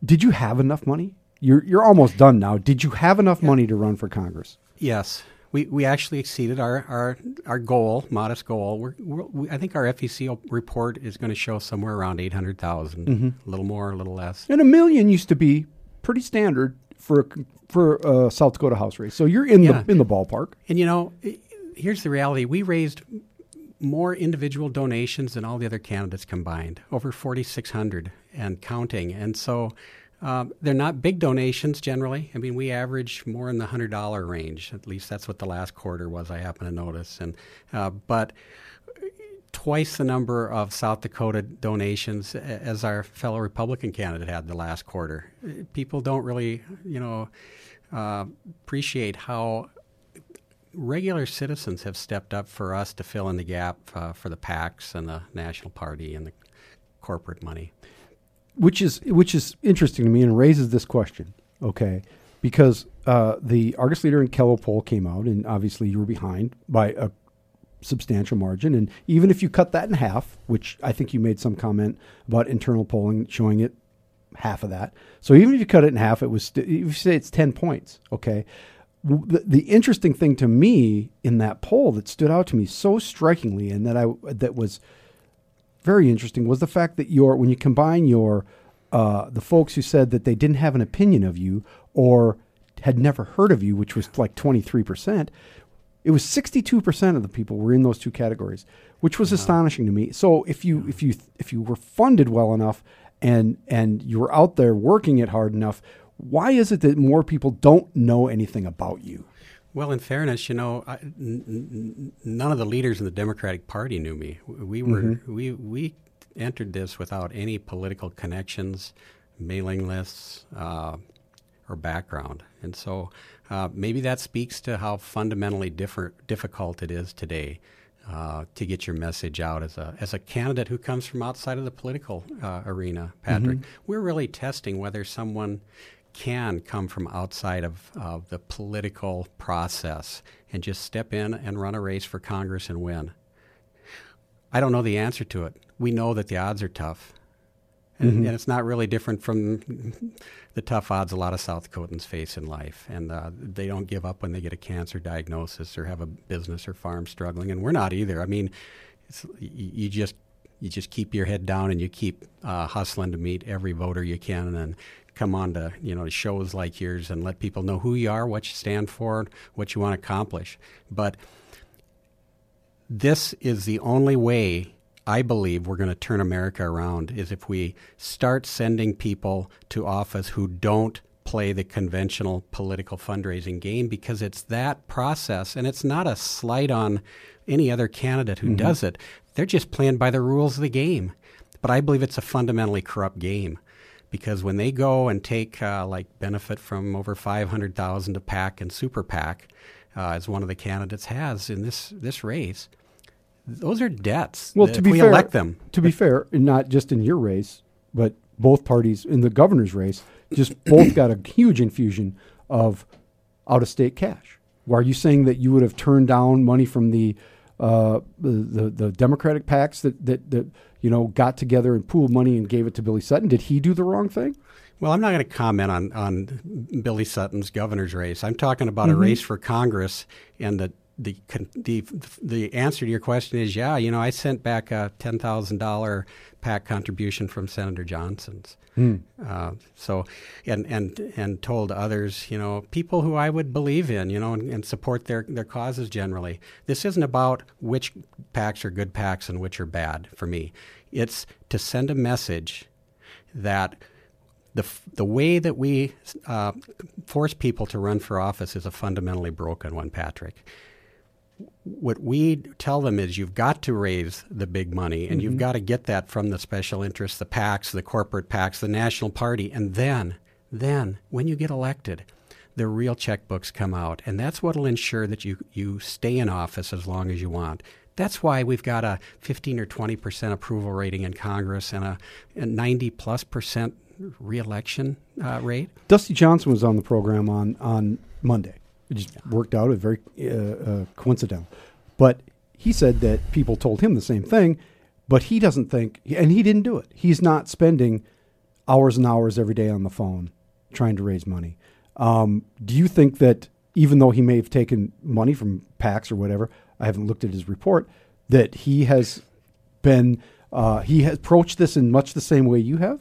Did you have enough money? You're you're almost done now. Did you have enough money to run for Congress? Yes, we, we actually exceeded our, our, our goal, modest goal. We're, we're, we, I think our FEC report is going to show somewhere around 800,000, mm-hmm. a little more, a little less. And a million used to be pretty standard for a, for a South Dakota House race. So you're in Yeah. the in the ballpark. And you know, here's the reality: we raised more individual donations than all the other candidates combined, over 4,600 and counting. And so, um, they're not big donations generally. I mean, we average more in the hundred dollar range. At least that's what the last quarter was. I happen to notice, and uh, but twice the number of South Dakota donations as our fellow Republican candidate had the last quarter. People don't really, you know, uh, appreciate how regular citizens have stepped up for us to fill in the gap uh, for the PACs and the National Party and the corporate money. Which is which is interesting to me and raises this question. Okay, because uh, the Argus Leader and Kello poll came out, and obviously you were behind by a substantial margin. And even if you cut that in half, which I think you made some comment about internal polling showing it half of that. So even if you cut it in half, it was st- if you say it's ten points. Okay. The, the interesting thing to me in that poll that stood out to me so strikingly, and that I that was very interesting was the fact that your when you combine your uh, the folks who said that they didn't have an opinion of you or had never heard of you, which was like twenty three percent, it was sixty two percent of the people were in those two categories, which was astonishing to me. So if you if you if you were funded well enough and and you were out there working it hard enough, why is it that more people don't know anything about you? Well, in fairness, you know, I, n- n- none of the leaders in the Democratic Party knew me. We were we we entered this without any political connections, mailing lists, uh, or background, and so uh, maybe that speaks to how fundamentally different difficult it is today. Uh, to get your message out as a as a candidate who comes from outside of the political uh, arena, Patrick, we're really testing whether someone can come from outside of, of the political process and just step in and run a race for Congress and win. I don't know the answer to it. We know that the odds are tough. And, and it's not really different from the tough odds a lot of South Dakotans face in life. And uh, they don't give up when they get a cancer diagnosis or have a business or farm struggling. And we're not either. I mean, you just you just keep your head down and you keep uh, hustling to meet every voter you can and come on to you know shows like yours and let people know who you are, what you stand for, what you want to accomplish. But this is the only way I believe we're going to turn America around is if we start sending people to office who don't play the conventional political fundraising game because it's that process and it's not a slight on any other candidate who mm-hmm. does it. They're just playing by the rules of the game. But I believe it's a fundamentally corrupt game because when they go and take uh, like benefit from over 500,000 to PAC and Super PAC, uh, as one of the candidates has in this this race, those are debts. Well, to be we fair, elect them, To be fair, and not just in your race, but both parties in the governor's race, just both got a huge infusion of out-of-state cash. Are you saying that you would have turned down money from the uh, the, the the Democratic PACs that, that that you know got together and pooled money and gave it to Billy Sutton? Did he do the wrong thing? Well, I'm not going to comment on, on Billy Sutton's governor's race. I'm talking about a mm-hmm. race for Congress, and the, the the the answer to your question is yeah. You know, I sent back a ten thousand dollar PAC contribution from Senator Johnson's. Uh, so, and and and told others, you know, people who I would believe in, you know, and, and support their their causes generally. This isn't about which PACs are good PACs and which are bad for me. It's to send a message that the, f- the way that we uh, force people to run for office is a fundamentally broken one, Patrick. What we tell them is you've got to raise the big money and you've got to get that from the special interests, the PACs, the corporate PACs, the national party. And then, then, when you get elected, the real checkbooks come out. And that's what will ensure that you, you stay in office as long as you want. That's why we've got a 15 or 20 percent approval rating in Congress and a, a 90 plus percent reelection uh, rate. Dusty Johnson was on the program on on Monday. It just worked out. It very uh, uh, coincidental, but he said that people told him the same thing, but he doesn't think, and he didn't do it. He's not spending hours and hours every day on the phone trying to raise money. Um, do you think that even though he may have taken money from PACs or whatever, I haven't looked at his report, that he has been uh, he has approached this in much the same way you have?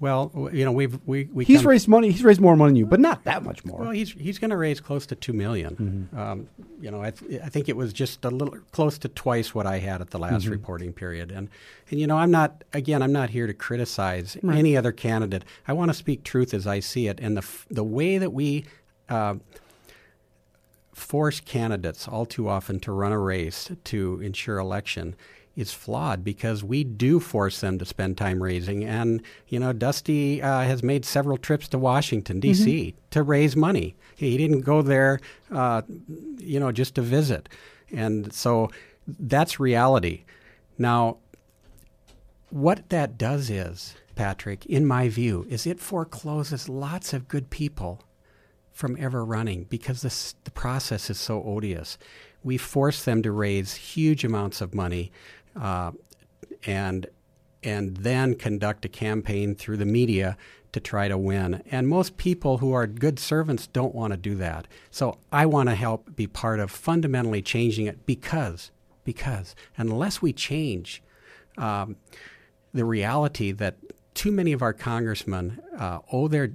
Well, you know, we've we we He's raised money. He's raised more money than you, but not that much more. Well, he's he's going to raise close to two million. Um, you know, I, th- I think it was just a little close to twice what I had at the last reporting period. And and you know, I'm not again, I'm not here to criticize any other candidate. I want to speak truth as I see it, and the f- the way that we. Uh, force candidates all too often to run a race to ensure election is flawed because we do force them to spend time raising. And, you know, Dusty uh, has made several trips to Washington, D.C. to raise money. He didn't go there, uh, you know, just to visit. And so that's reality. Now, what that does is, Patrick, in my view, is it forecloses lots of good people from ever running because this, the process is so odious. We force them to raise huge amounts of money uh, and and then conduct a campaign through the media to try to win. And most people who are good servants don't want to do that. So I want to help be part of fundamentally changing it because because unless we change um, the reality that too many of our congressmen uh, owe their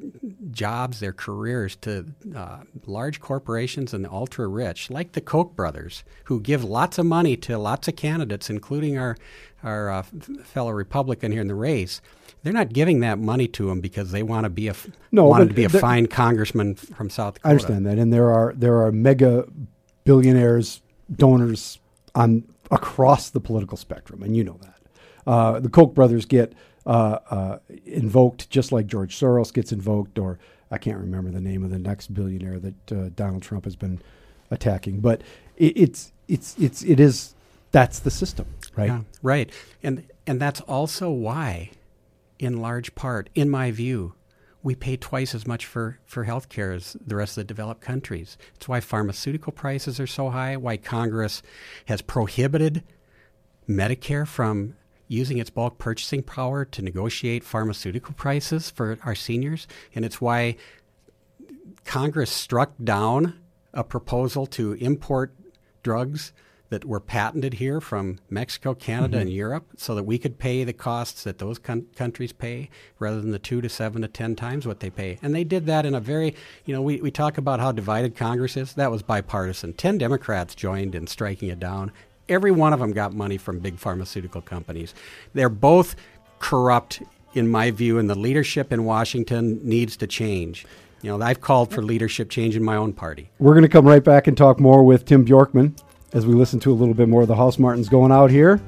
jobs, their careers to uh, large corporations and the ultra rich, like the Koch brothers, who give lots of money to lots of candidates, including our our uh, f- fellow Republican here in the race. They're not giving that money to them because they want to be a f- No, wanted to be a fine congressman from South Dakota. I understand that, and there are there are mega billionaires, donors on across the political spectrum, and you know that. Uh, the Koch brothers get uh, uh, invoked just like George Soros gets invoked, or I can't remember the name of the next billionaire that uh, Donald Trump has been attacking. But it, it's it's it's it is that's the system, right? Yeah, right. And and that's also why, in large part, in my view, we pay twice as much for, for health care as the rest of the developed countries. It's why pharmaceutical prices are so high, why Congress has prohibited Medicare from using its bulk purchasing power to negotiate pharmaceutical prices for our seniors. And it's why Congress struck down a proposal to import drugs that were patented here from Mexico, Canada, and mm-hmm. Europe so that we could pay the costs that those coun- countries pay rather than the two to seven to ten times what they pay. And they did that in a very, you know, we, we talk about how divided Congress is. That was bipartisan. Ten Democrats joined in striking it down. Every one of them got money from big pharmaceutical companies. They're both corrupt, in my view, and the leadership in Washington needs to change. You know, I've called for leadership change in my own party. We're going to come right back and talk more with Tim Bjorkman as we listen to a little bit more of the House Martins going out here.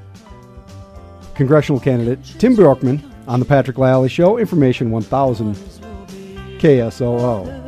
Congressional candidate Tim Bjorkman on the Patrick Lally Show, Information 1000 KSOO.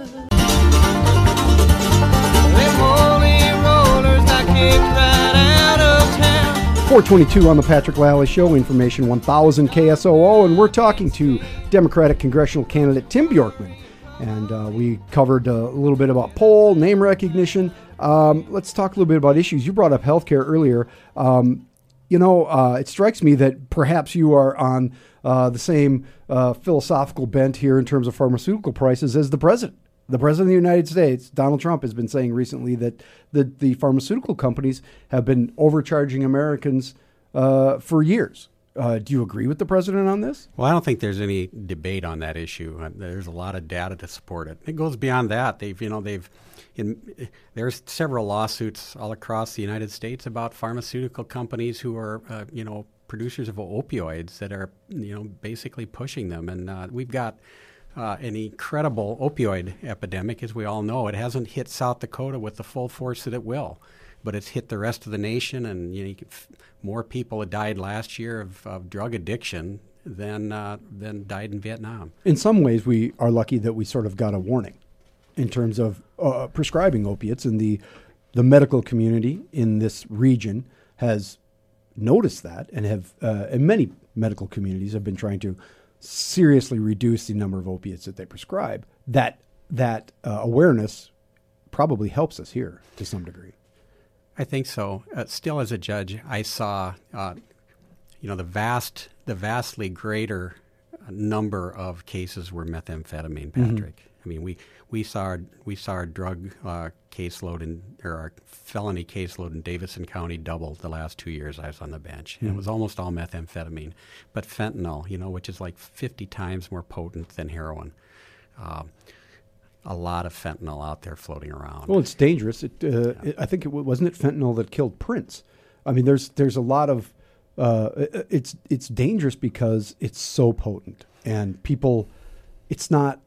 422 on the Patrick Lally Show, Information 1000 KSOO, and we're talking to Democratic congressional candidate Tim Bjorkman. And uh, we covered uh, a little bit about poll, name recognition, Um, let's talk a little bit about issues. You brought up healthcare earlier. Um, you know, uh, it strikes me that perhaps you are on uh, the same uh, philosophical bent here in terms of pharmaceutical prices as the president. The president of the United States, Donald Trump, has been saying recently that the, the pharmaceutical companies have been overcharging Americans uh, for years. Uh, do you agree with the president on this? Well, I don't think there's any debate on that issue. Uh, There's a lot of data to support it. It goes beyond that. They've, you know, they've, in, there's several lawsuits all across the United States about pharmaceutical companies who are, uh, you know, producers of opioids that are, you know, basically pushing them. And uh, we've got uh, an incredible opioid epidemic, as we all know. It hasn't hit South Dakota with the full force that it will, but it's hit the rest of the nation. And you know, more people had died last year of, of drug addiction than uh, than died in Vietnam. In some ways, we are lucky that we sort of got a warning in terms of uh, prescribing opiates, and the the medical community in this region has noticed that, and have uh, and many medical communities have been trying to seriously reduce the number of opiates that they prescribe. That that uh, awareness probably helps us here to some degree. I think so. Uh, still, as a judge, I saw, uh, you know, the vast, the vastly greater number of cases were methamphetamine, Patrick. I mean, we, we saw our, we saw our drug uh, caseload in or our felony caseload in Davidson County double the last two years I was on the bench. And it was almost all methamphetamine, but fentanyl, you know, which is like 50 times more potent than heroin. Um, a lot of fentanyl out there floating around. Well, it's dangerous. It, uh, it, I think it wasn't it fentanyl that killed Prince. I mean, there's there's a lot of uh, it's it's dangerous because it's so potent and people. It's not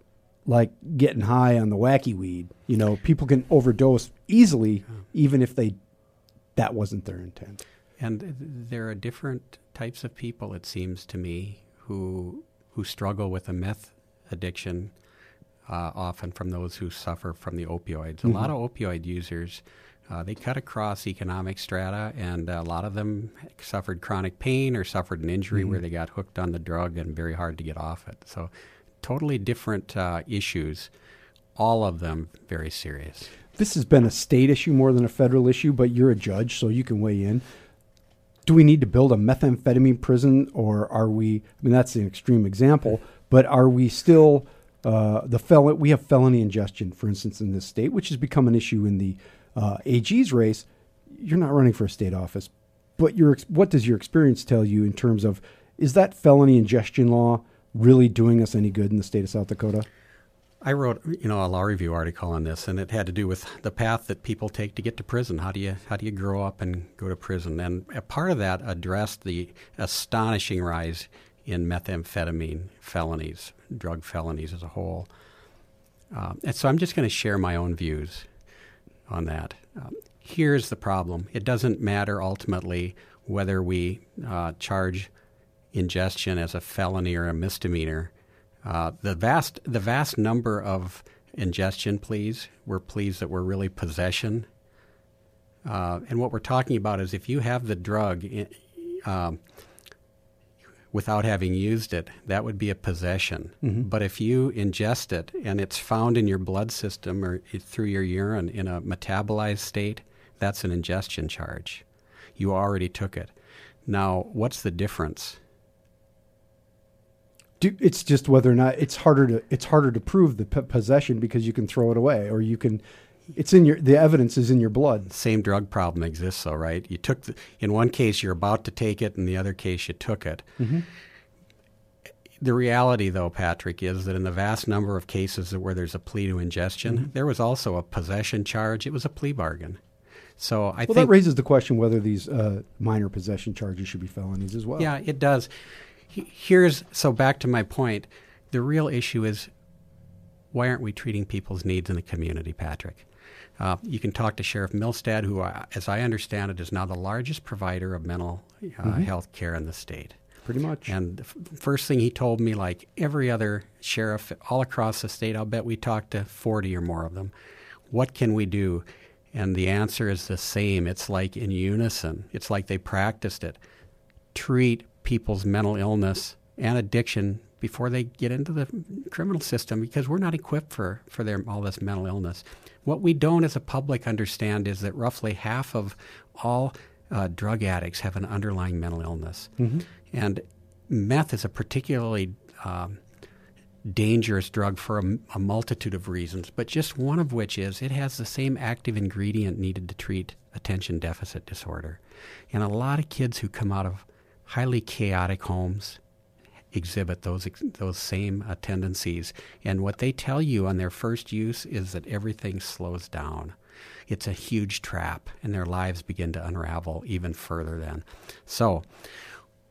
like getting high on the wacky weed. You know, people can overdose easily, even if they that wasn't their intent. And there are different types of people, it seems to me, who who struggle with a meth addiction, uh, often from those who suffer from the opioids. A lot of opioid users, uh, they cut across economic strata, and a lot of them suffered chronic pain or suffered an injury where they got hooked on the drug and very hard to get off it. So, totally different uh, issues. All of them very serious. This has been a state issue more than a federal issue, but you're a judge, so you can weigh in. Do we need to build a methamphetamine prison, or are we? I mean, that's an extreme example, but are we still uh, the felon? We have felony ingestion, for instance, in this state, which has become an issue in the uh, AG's race. You're not running for a state office, but your what does your experience tell you in terms of is that felony ingestion law really doing us any good in the state of South Dakota? I wrote, you know, a law review article on this, and it had to do with the path that people take to get to prison. How do you how do you grow up and go to prison? And a part of that addressed the astonishing rise in methamphetamine felonies, drug felonies as a whole. Uh, and so I'm just going to share my own views on that. Um, here's the problem: it doesn't matter ultimately whether we uh, charge ingestion as a felony or a misdemeanor. Uh, the vast the vast number of ingestion pleas were pleas that were really possession. Uh, and what we're talking about is if you have the drug i- um, without having used it, that would be a possession. But if you ingest it and it's found in your blood system or through your urine in a metabolized state, that's an ingestion charge. You already took it. Now, what's the difference? Do, it's just whether or not it's harder to it's harder to prove the p- possession because you can throw it away or you can it's in your the evidence is in your blood. same drug problem exists, though, right? You took the, in one case you're about to take it, in the other case you took it. The reality, though, Patrick, is that in the vast number of cases where there's a plea to ingestion, there was also a possession charge. It was a plea bargain. So I Well, think that raises the question whether these uh, minor possession charges should be felonies as well. Yeah, it does. He- Here's so back to my point. The real issue is why aren't we treating people's needs in the community, Patrick? Uh, you can talk to Sheriff Milstead, who, uh, as I understand it, is now the largest provider of mental uh, health care in the state. pretty much. And the f- first thing he told me, like every other sheriff all across the state, I'll bet we talked to 40 or more of them. What can we do? And the answer is the same. It's like in unison. It's like they practiced it. Treat people's mental illness and addiction before they get into the criminal system because we're not equipped for, for their, all this mental illness. What we don't as a public understand is that roughly half of all uh, drug addicts have an underlying mental illness. And meth is a particularly um, dangerous drug for a, a multitude of reasons, but just one of which is it has the same active ingredient needed to treat attention deficit disorder. And a lot of kids who come out of highly chaotic homes exhibit those those same uh, tendencies. And what they tell you on their first use is that everything slows down. It's a huge trap, and their lives begin to unravel even further. Then, so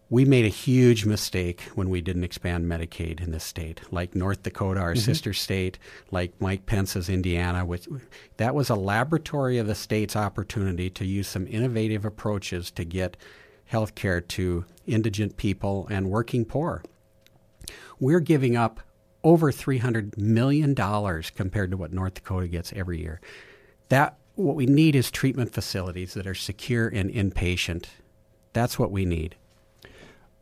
we made a huge mistake when we didn't expand Medicaid in this state, like North Dakota, our sister state, like Mike Pence's Indiana, which that was a laboratory of the state's opportunity to use some innovative approaches to get health care to indigent people and working poor. We're giving up over $300 million compared to what North Dakota gets every year. That what we need is treatment facilities that are secure and inpatient. That's what we need.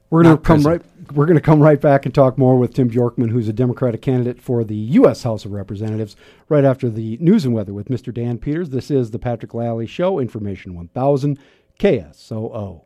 We're going to come prison. right. We're going to come right back and talk more with Tim Bjorkman, who's a Democratic candidate for the U.S. House of Representatives. Right after the news and weather with Mr. Dan Peters. This is the Patrick Lally Show. Information 1000 KSOO.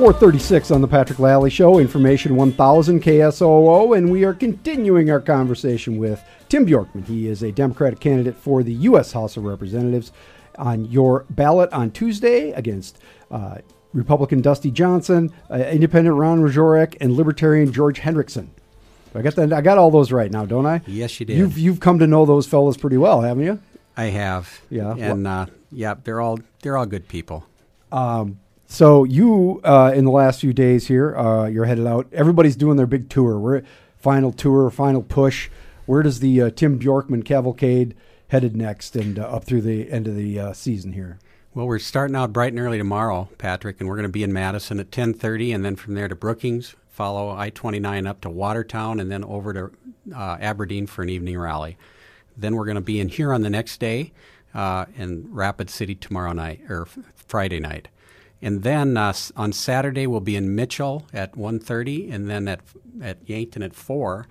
436 on the Patrick Lally Show, information 1000 KSOO, and we are continuing our conversation with Tim Bjorkman. He is a Democratic candidate for the U.S. House of Representatives on your ballot on Tuesday against uh, Republican Dusty Johnson, uh, Independent Ron Rajorek, and Libertarian George Hendrickson. I got that. I got all those right now, don't I? Yes, you did. You've you've come to know those fellas pretty well, haven't you? I have. Yeah. And uh, yeah, they're all they're all good people. So you, uh, in the last few days here, uh, you're headed out. Everybody's doing their big tour. We're final tour, final push. Where does the uh, Tim Bjorkman cavalcade headed next, and uh, up through the end of the uh, season here? Well, we're starting out bright and early tomorrow, Patrick, and we're going to be in Madison at 10:30, and then from there to Brookings, follow I-29 up to Watertown, and then over to uh, Aberdeen for an evening rally. Then we're going to be in here on the next day, and Rapid City tomorrow night or f- Friday night, and then uh, on Saturday we'll be in Mitchell at 1:30, and then at at Yankton at four,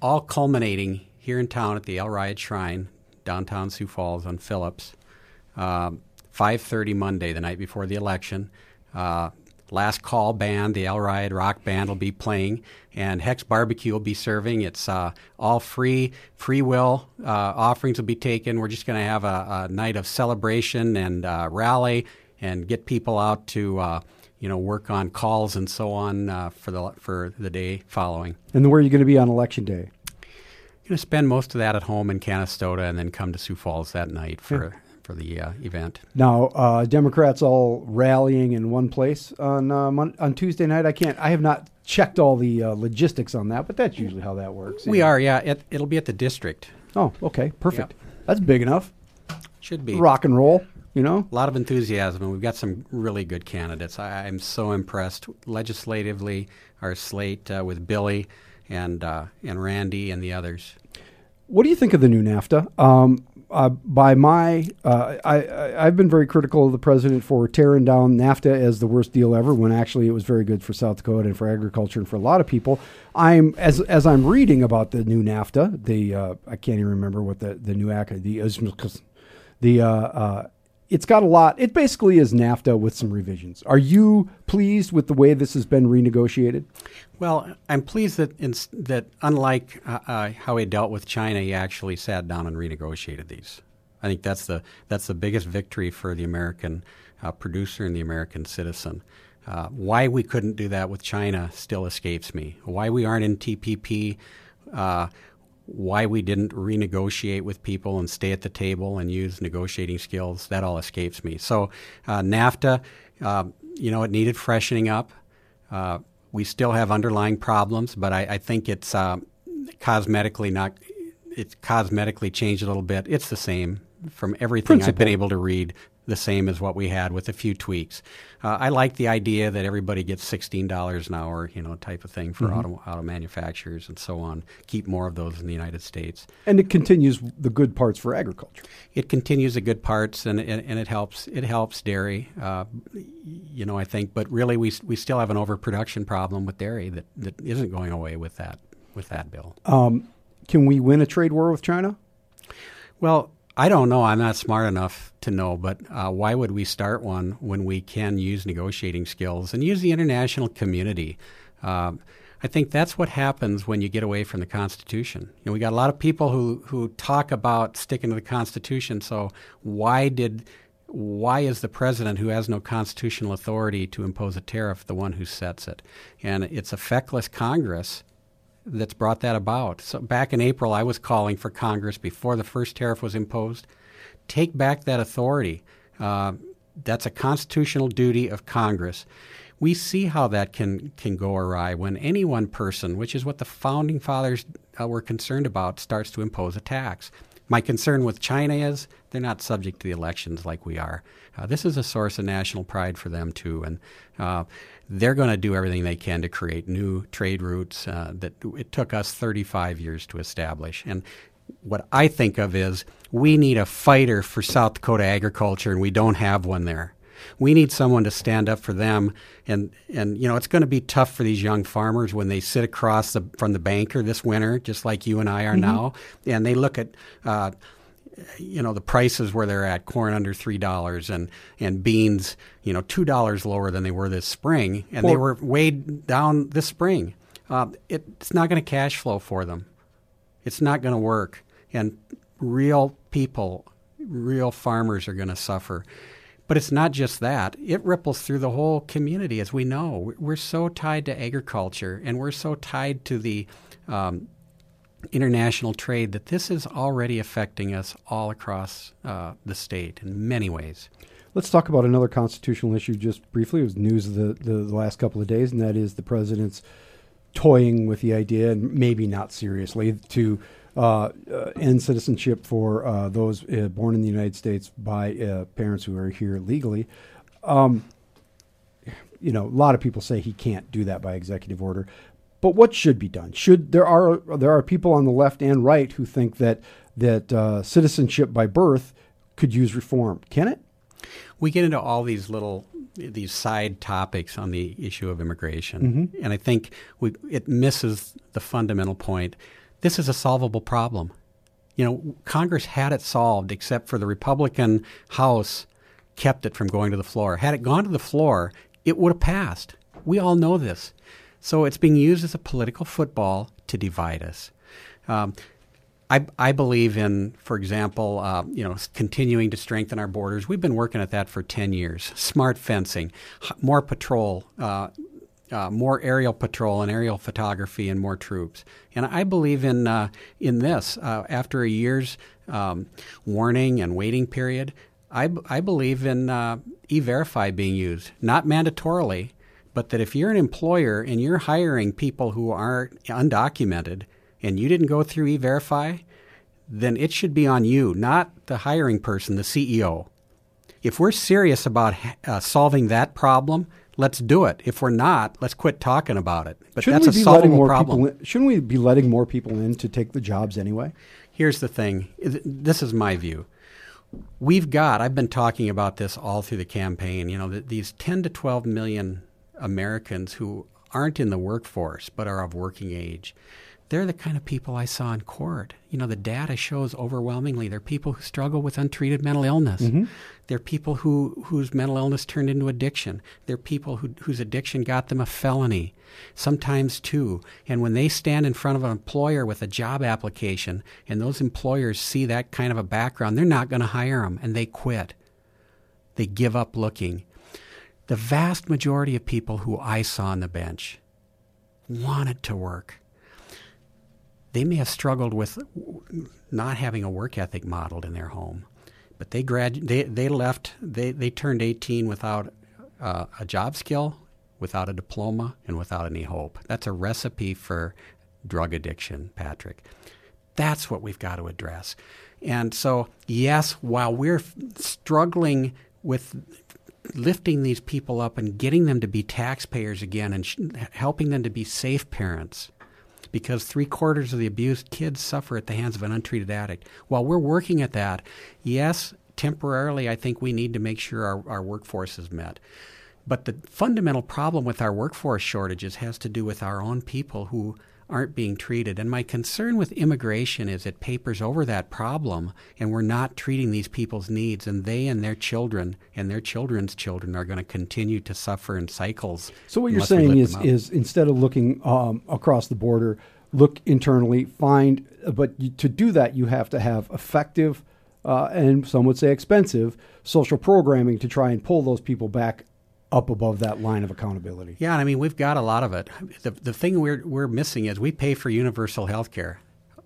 all culminating here in town at the El Riad Shrine, downtown Sioux Falls on Phillips. Um, 5:30 Monday, the night before the election. Uh, last call band, the El Riad Rock Band, will be playing, and Hex Barbecue will be serving. It's uh, all free, free will uh, offerings will be taken. We're just going to have a, a night of celebration and uh, rally, and get people out to. Uh, you know, work on calls and so on uh, for the for the day following. And where are you going to be on election day? Going to spend most of that at home in Canastota, and then come to Sioux Falls that night for for the uh, event. Now, uh, Democrats all rallying in one place on uh, Mon- on Tuesday night. I can't. I have not checked all the uh, logistics on that, but that's usually how that works. We Yeah. are, yeah. It, it'll be at the district. Oh, okay, perfect. Yep. That's big enough. Should be. Rock and roll. You know. A lot of enthusiasm, and we've got some really good candidates. I, I'm so impressed legislatively. Our slate uh, with Billy and uh, and Randy and the others. What do you think of the new NAFTA? Um, uh, by my, uh, I, I've been very critical of the president for tearing down NAFTA as the worst deal ever, when actually it was very good for South Dakota and for agriculture and for a lot of people. I'm as as I'm reading about the new NAFTA, the uh, I can't even remember what the the new act the the uh, uh, it's got a lot. It basically is NAFTA with some revisions. Are you pleased with the way this has been renegotiated? Well, I'm pleased that in, that unlike uh, uh, how he dealt with China, he actually sat down and renegotiated these. I think that's the that's the biggest victory for the American uh, producer and the American citizen. Uh, why we couldn't do that with China still escapes me. Why we aren't in TPP, why we didn't renegotiate with people and stay at the table and use negotiating skills, that all escapes me. So, uh, NAFTA, uh, you know, it needed freshening up. Uh, we still have underlying problems, but I, I think it's uh, cosmetically not. It's cosmetically changed a little bit. It's the same from everything I've been able to read. The same as what we had with a few tweaks. Uh, I like the idea that everybody gets sixteen dollars an hour, you know, type of thing for auto auto manufacturers and so on. Keep more of those in the United States. And it continues the good parts for agriculture. It continues the good parts and, and, and it helps it helps dairy, uh, you know. I think, but really we we still have an overproduction problem with dairy that, that isn't going away with that with that bill. Can we win a trade war with China? Well, I don't know. I'm not smart enough to know, but uh, why would we start one when we can use negotiating skills and use the international community? Um, I think that's what happens when you get away from the Constitution. You know, we got a lot of people who, who talk about sticking to the Constitution. So why did why is the president who has no constitutional authority to impose a tariff the one who sets it? And it's a feckless Congress that's brought that about. So back in April, I was calling for Congress before the first tariff was imposed. Take back that authority. Uh, that's a constitutional duty of Congress. We see how that can can go awry when any one person, which is what the founding fathers uh, were concerned about, starts to impose a tax. My concern with China is they're not subject to the elections like we are. Uh, this is a source of national pride for them too, and uh, they're going to do everything they can to create new trade routes uh, that it took us 35 years to establish. And what I think of is we need a fighter for South Dakota agriculture, and we don't have one there. We need someone to stand up for them, and and you know it's going to be tough for these young farmers when they sit across the, from the banker this winter, just like you and I are now, and they look at. Uh, you know the prices where they're at corn under three dollars and and beans you know two dollars lower than they were this spring and they were weighed down this spring. Uh, it, it's not going to cash flow for them. It's not going to work. And real people real farmers are going to suffer. But it's not just that. It ripples through the whole community as we know. We're- we're so tied to agriculture and we're so tied to the um, international trade that this is already affecting us all across uh, the state in many ways. Let's talk about another constitutional issue just briefly. It was news of the, the, the last couple of days, and that is the president's toying with the idea, and maybe not seriously, to uh, uh, end citizenship for uh, those uh, born in the United States by uh, parents who are here legally. Um, you know, a lot of people say he can't do that by executive order. But what should be done? Should there are there are people on the left and right who think that that uh, citizenship by birth could use reform? Can it? We get into all these little these side topics on the issue of immigration, and I think we, it misses the fundamental point. This is a solvable problem. You know, Congress had it solved, except for the Republican House kept it from going to the floor. Had it gone to the floor, it would have passed. We all know this. So it's being used as a political football to divide us. Um, I, I believe in, for example, uh, you know, continuing to strengthen our borders. We've been working at that for ten years. Smart fencing, more patrol, uh, uh, more aerial patrol and aerial photography, and more troops. And I believe in uh, in this. Uh, after a year's um, warning and waiting period, I believe in uh, e-verify being used, not mandatorily, but that if you're an employer and you're hiring people who are undocumented and you didn't go through e-verify, then it should be on you, not the hiring person, the CEO. If we're serious about uh, solving that problem, let's do it. If we're not, let's quit talking about it. But Shouldn't that's a solvable more problem. In, shouldn't we be letting more people in to take the jobs anyway? Here's the thing. This is my view. We've got. I've been talking about this all through the campaign. You know, these 10 to 12 million Americans who aren't in the workforce but are of working age. They're the kind of people I saw in court. You know, the data shows overwhelmingly they're people who struggle with untreated mental illness. Mm-hmm. They're people who whose mental illness turned into addiction. They're people who, whose addiction got them a felony, sometimes two. And when they stand in front of an employer with a job application, and those employers see that kind of a background, they're not going to hire them, and they quit. They give up looking. The vast majority of people who I saw on the bench wanted to work. They may have struggled with not having a work ethic modeled in their home, but they grad they they left they they turned 18 without uh, a job skill, without a diploma, and without any hope. That's a recipe for drug addiction, Patrick. That's what we've got to address. And so, yes, while we're struggling with lifting these people up and getting them to be taxpayers again and sh- helping them to be safe parents because three quarters of the abused kids suffer at the hands of an untreated addict. While we're working at that, yes, temporarily, I think we need to make sure our, our workforce is met. But the fundamental problem with our workforce shortages has to do with our own people who aren't being treated. And my concern with immigration is it papers over that problem and we're not treating these people's needs and they and their children and their children's children are going to continue to suffer in cycles. So what you're saying is is instead of looking um, across the border, look internally, find. But you, to do that, you have to have effective uh, and some would say expensive social programming to try and pull those people back up above that line of accountability. Yeah, and I mean we've got a lot of it. The the thing we're we're missing is we pay for universal health care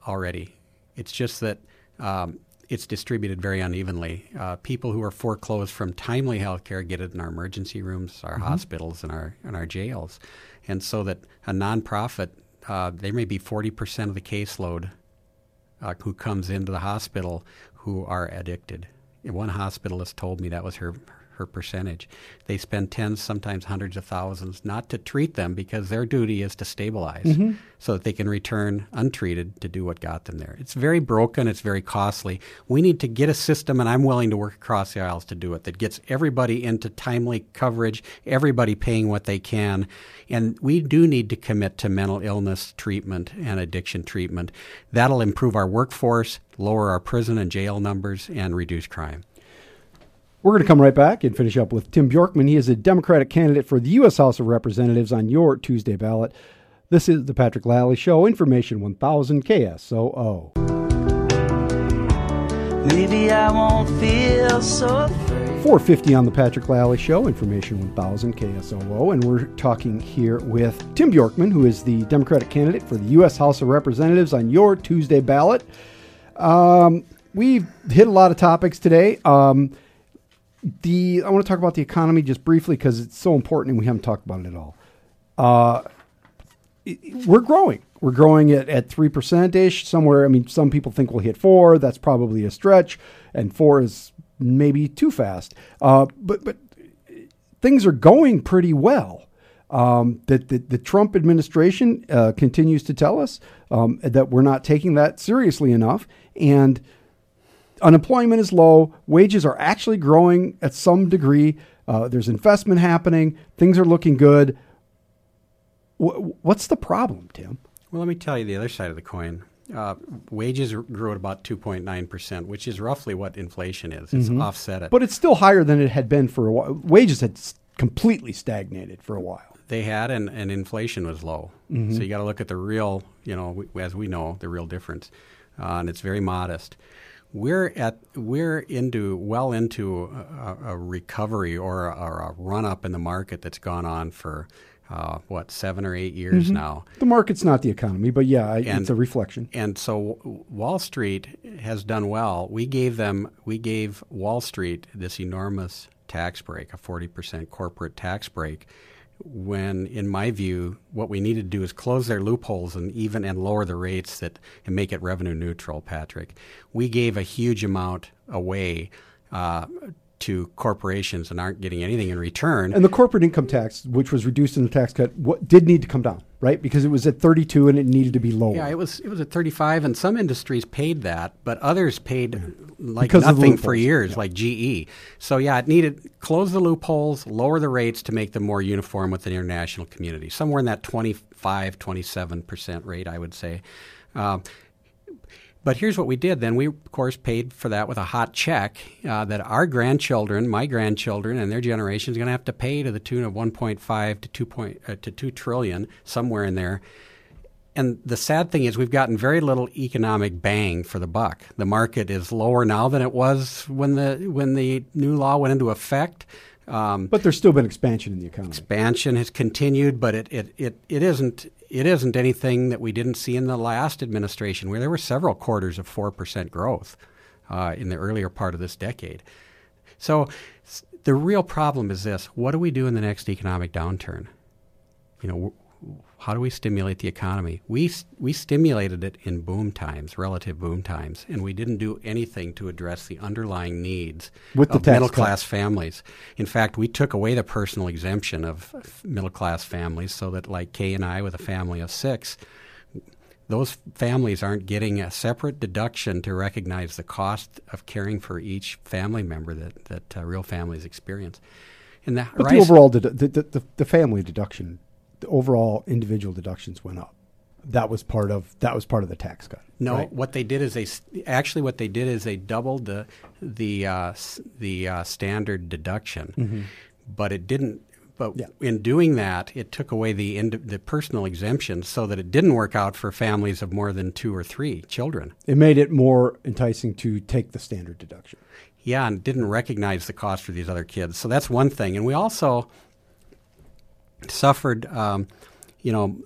already. It's just that um, it's distributed very unevenly. Uh, people who are foreclosed from timely health care get it in our emergency rooms, our hospitals, and our and our jails, and so that a nonprofit uh, they may be forty percent of the caseload uh, who comes into the hospital who are addicted. And One hospitalist told me that was her her percentage. They spend tens, sometimes hundreds of thousands, not to treat them because their duty is to stabilize, mm-hmm. so that they can return untreated to do what got them there. It's very broken. It's very costly. We need to get a system, and I'm willing to work across the aisles to do it. That gets everybody into timely coverage, everybody paying what they can, and we do need to commit to mental illness treatment and addiction treatment. That'll improve our workforce, lower our prison and jail numbers, and reduce crime. We're going to come right back and finish up with Tim Bjorkman. He is a Democratic candidate for the U.S. House of Representatives on your Tuesday ballot. This is the Patrick Lalley Show, Information 1000 KSOO. Maybe I won't feel so afraid. 450 on the Patrick Lalley Show, Information 1000 KSOO, and we're talking here with Tim Bjorkman, who is the Democratic candidate for the U.S. House of Representatives on your Tuesday ballot. Um, we've hit a lot of topics today. Um, the I want to talk about the economy just briefly because it's so important and we haven't talked about it at all. Uh, it- we're growing. We're growing at at three percent ish somewhere. I mean, some people think we'll hit four. That's probably a stretch, and four is maybe too fast. Uh, but but things are going pretty well. Um, that the, the Trump administration uh, continues to tell us um, that we're not taking that seriously enough, and unemployment is low. Wages are actually growing at some degree. Uh, there's investment happening. Things are looking good. Wh- what's the problem, Tim? Well, let me tell you the other side of the coin. Uh, wages grew at about 2.9%, which is roughly what inflation is. It's offset it. But it's still higher than it had been for a while. Wages had completely stagnated for a while. they had, and, and inflation was low. So you got to look at the real, you know, we, as we know, the real difference, uh, and it's very modest. We're at we're into well into a, a recovery or a, a run up in the market that's gone on for uh, what seven or eight years now. The market's not the economy, but yeah, I- it's a reflection. And so Wall Street has done well. We gave them, we gave Wall Street this enormous tax break, a 40% corporate tax break, when, in my view, what we need to do is close their loopholes and even and lower the rates that and make it revenue neutral, Patrick. We gave a huge amount away uh, to corporations and aren't getting anything in return. And the corporate income tax, which was reduced in the tax cut, what, did need to come down, right? Because it was at 32 and it needed to be lower. Yeah, it was it was at 35, and some industries paid that, but others paid like Because nothing for years, like GE. So yeah, it needed to close the loopholes, lower the rates to make them more uniform with the international community, somewhere in that 25, 27 percent rate, I would say. Um, but here's what we did then. We, of course, paid for that with a hot check uh, that our grandchildren, my grandchildren, and their generation is going to have to pay to the tune of 1.5 to 2, point, uh, to 2 trillion, somewhere in there. And the sad thing is, we've gotten very little economic bang for the buck. The market is lower now than it was when the when the new law went into effect. Um, But there's still been expansion in the economy. expansion has continued, but it, it, it, it isn't it isn't anything that we didn't see in the last administration, where there were several quarters of four percent growth uh, in the earlier part of this decade. So the real problem is this: what do we do in the next economic downturn? You know, How do we stimulate the economy? We we stimulated it in boom times, relative boom times, and we didn't do anything to address the underlying needs With the of middle class families. In fact, we took away the personal exemption of middle class families, so that like Kay and I, with a family of six, those families aren't getting a separate deduction to recognize the cost of caring for each family member that, that uh, real families experience. And the But the overall, dedu- the, the, the family deduction, the overall individual deductions went up. That was part of that was part of the tax cut. No, right? what they did is they actually what they did is they doubled the the uh, the uh, standard deduction, but it didn't. But Yeah. in doing that, it took away the ind- the personal exemption, so that it didn't work out for families of more than two or three children. it made it more enticing to take the standard deduction. Yeah, and didn't recognize the cost for these other kids. So that's one thing. And we also suffered, um, you know,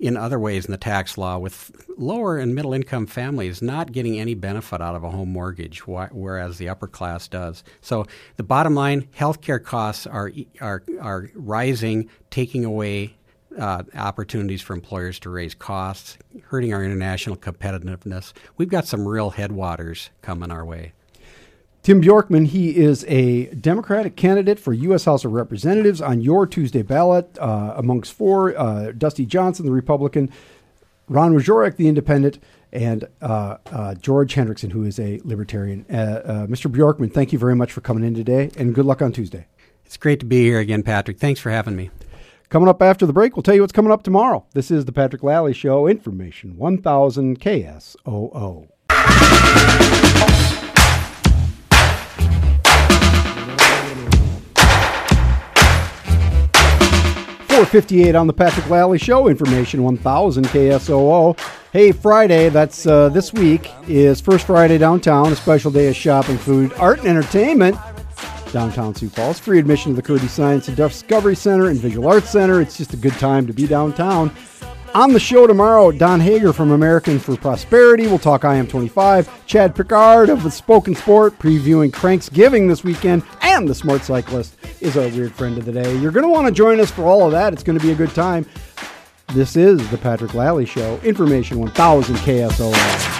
in other ways in the tax law with lower and middle income families not getting any benefit out of a home mortgage, wh- whereas the upper class does. So the bottom line, healthcare costs are are are rising, taking away. Uh, opportunities for employers to raise costs, hurting our international competitiveness. We've got some real headwaters coming our way. Tim Bjorkman, he is a Democratic candidate for U.S. House of Representatives on your Tuesday ballot, uh, amongst four uh, Dusty Johnson, the Republican, Ron Wieczorek, the Independent, and uh, uh, George Hendrickson, who is a Libertarian. Uh, uh, Mr. Bjorkman, thank you very much for coming in today, and good luck on Tuesday. It's great to be here again, Patrick. Thanks for having me. Coming up after the break, we'll tell you what's coming up tomorrow. This is the Patrick Lalley Show, information 1000 KSOO. 458 on the Patrick Lalley Show, information 1000 KSOO. Hey, Friday, that's uh, this week, is First Friday downtown, a special day of shopping, food, art, and entertainment. Downtown Sioux Falls, free admission to the Kirby Science and Discovery Center and Visual Arts Center. It's just a good time to be downtown. On the show tomorrow, Don Haggar from American for Prosperity. We'll talk IM25. Chad Pickard of the Spoken Sport previewing Cranksgiving this weekend. And the Smart Cyclist is our weird friend of the day. You're going to want to join us for all of that. It's going to be a good time. This is the Patrick Lalley Show, information 1000 KSOO.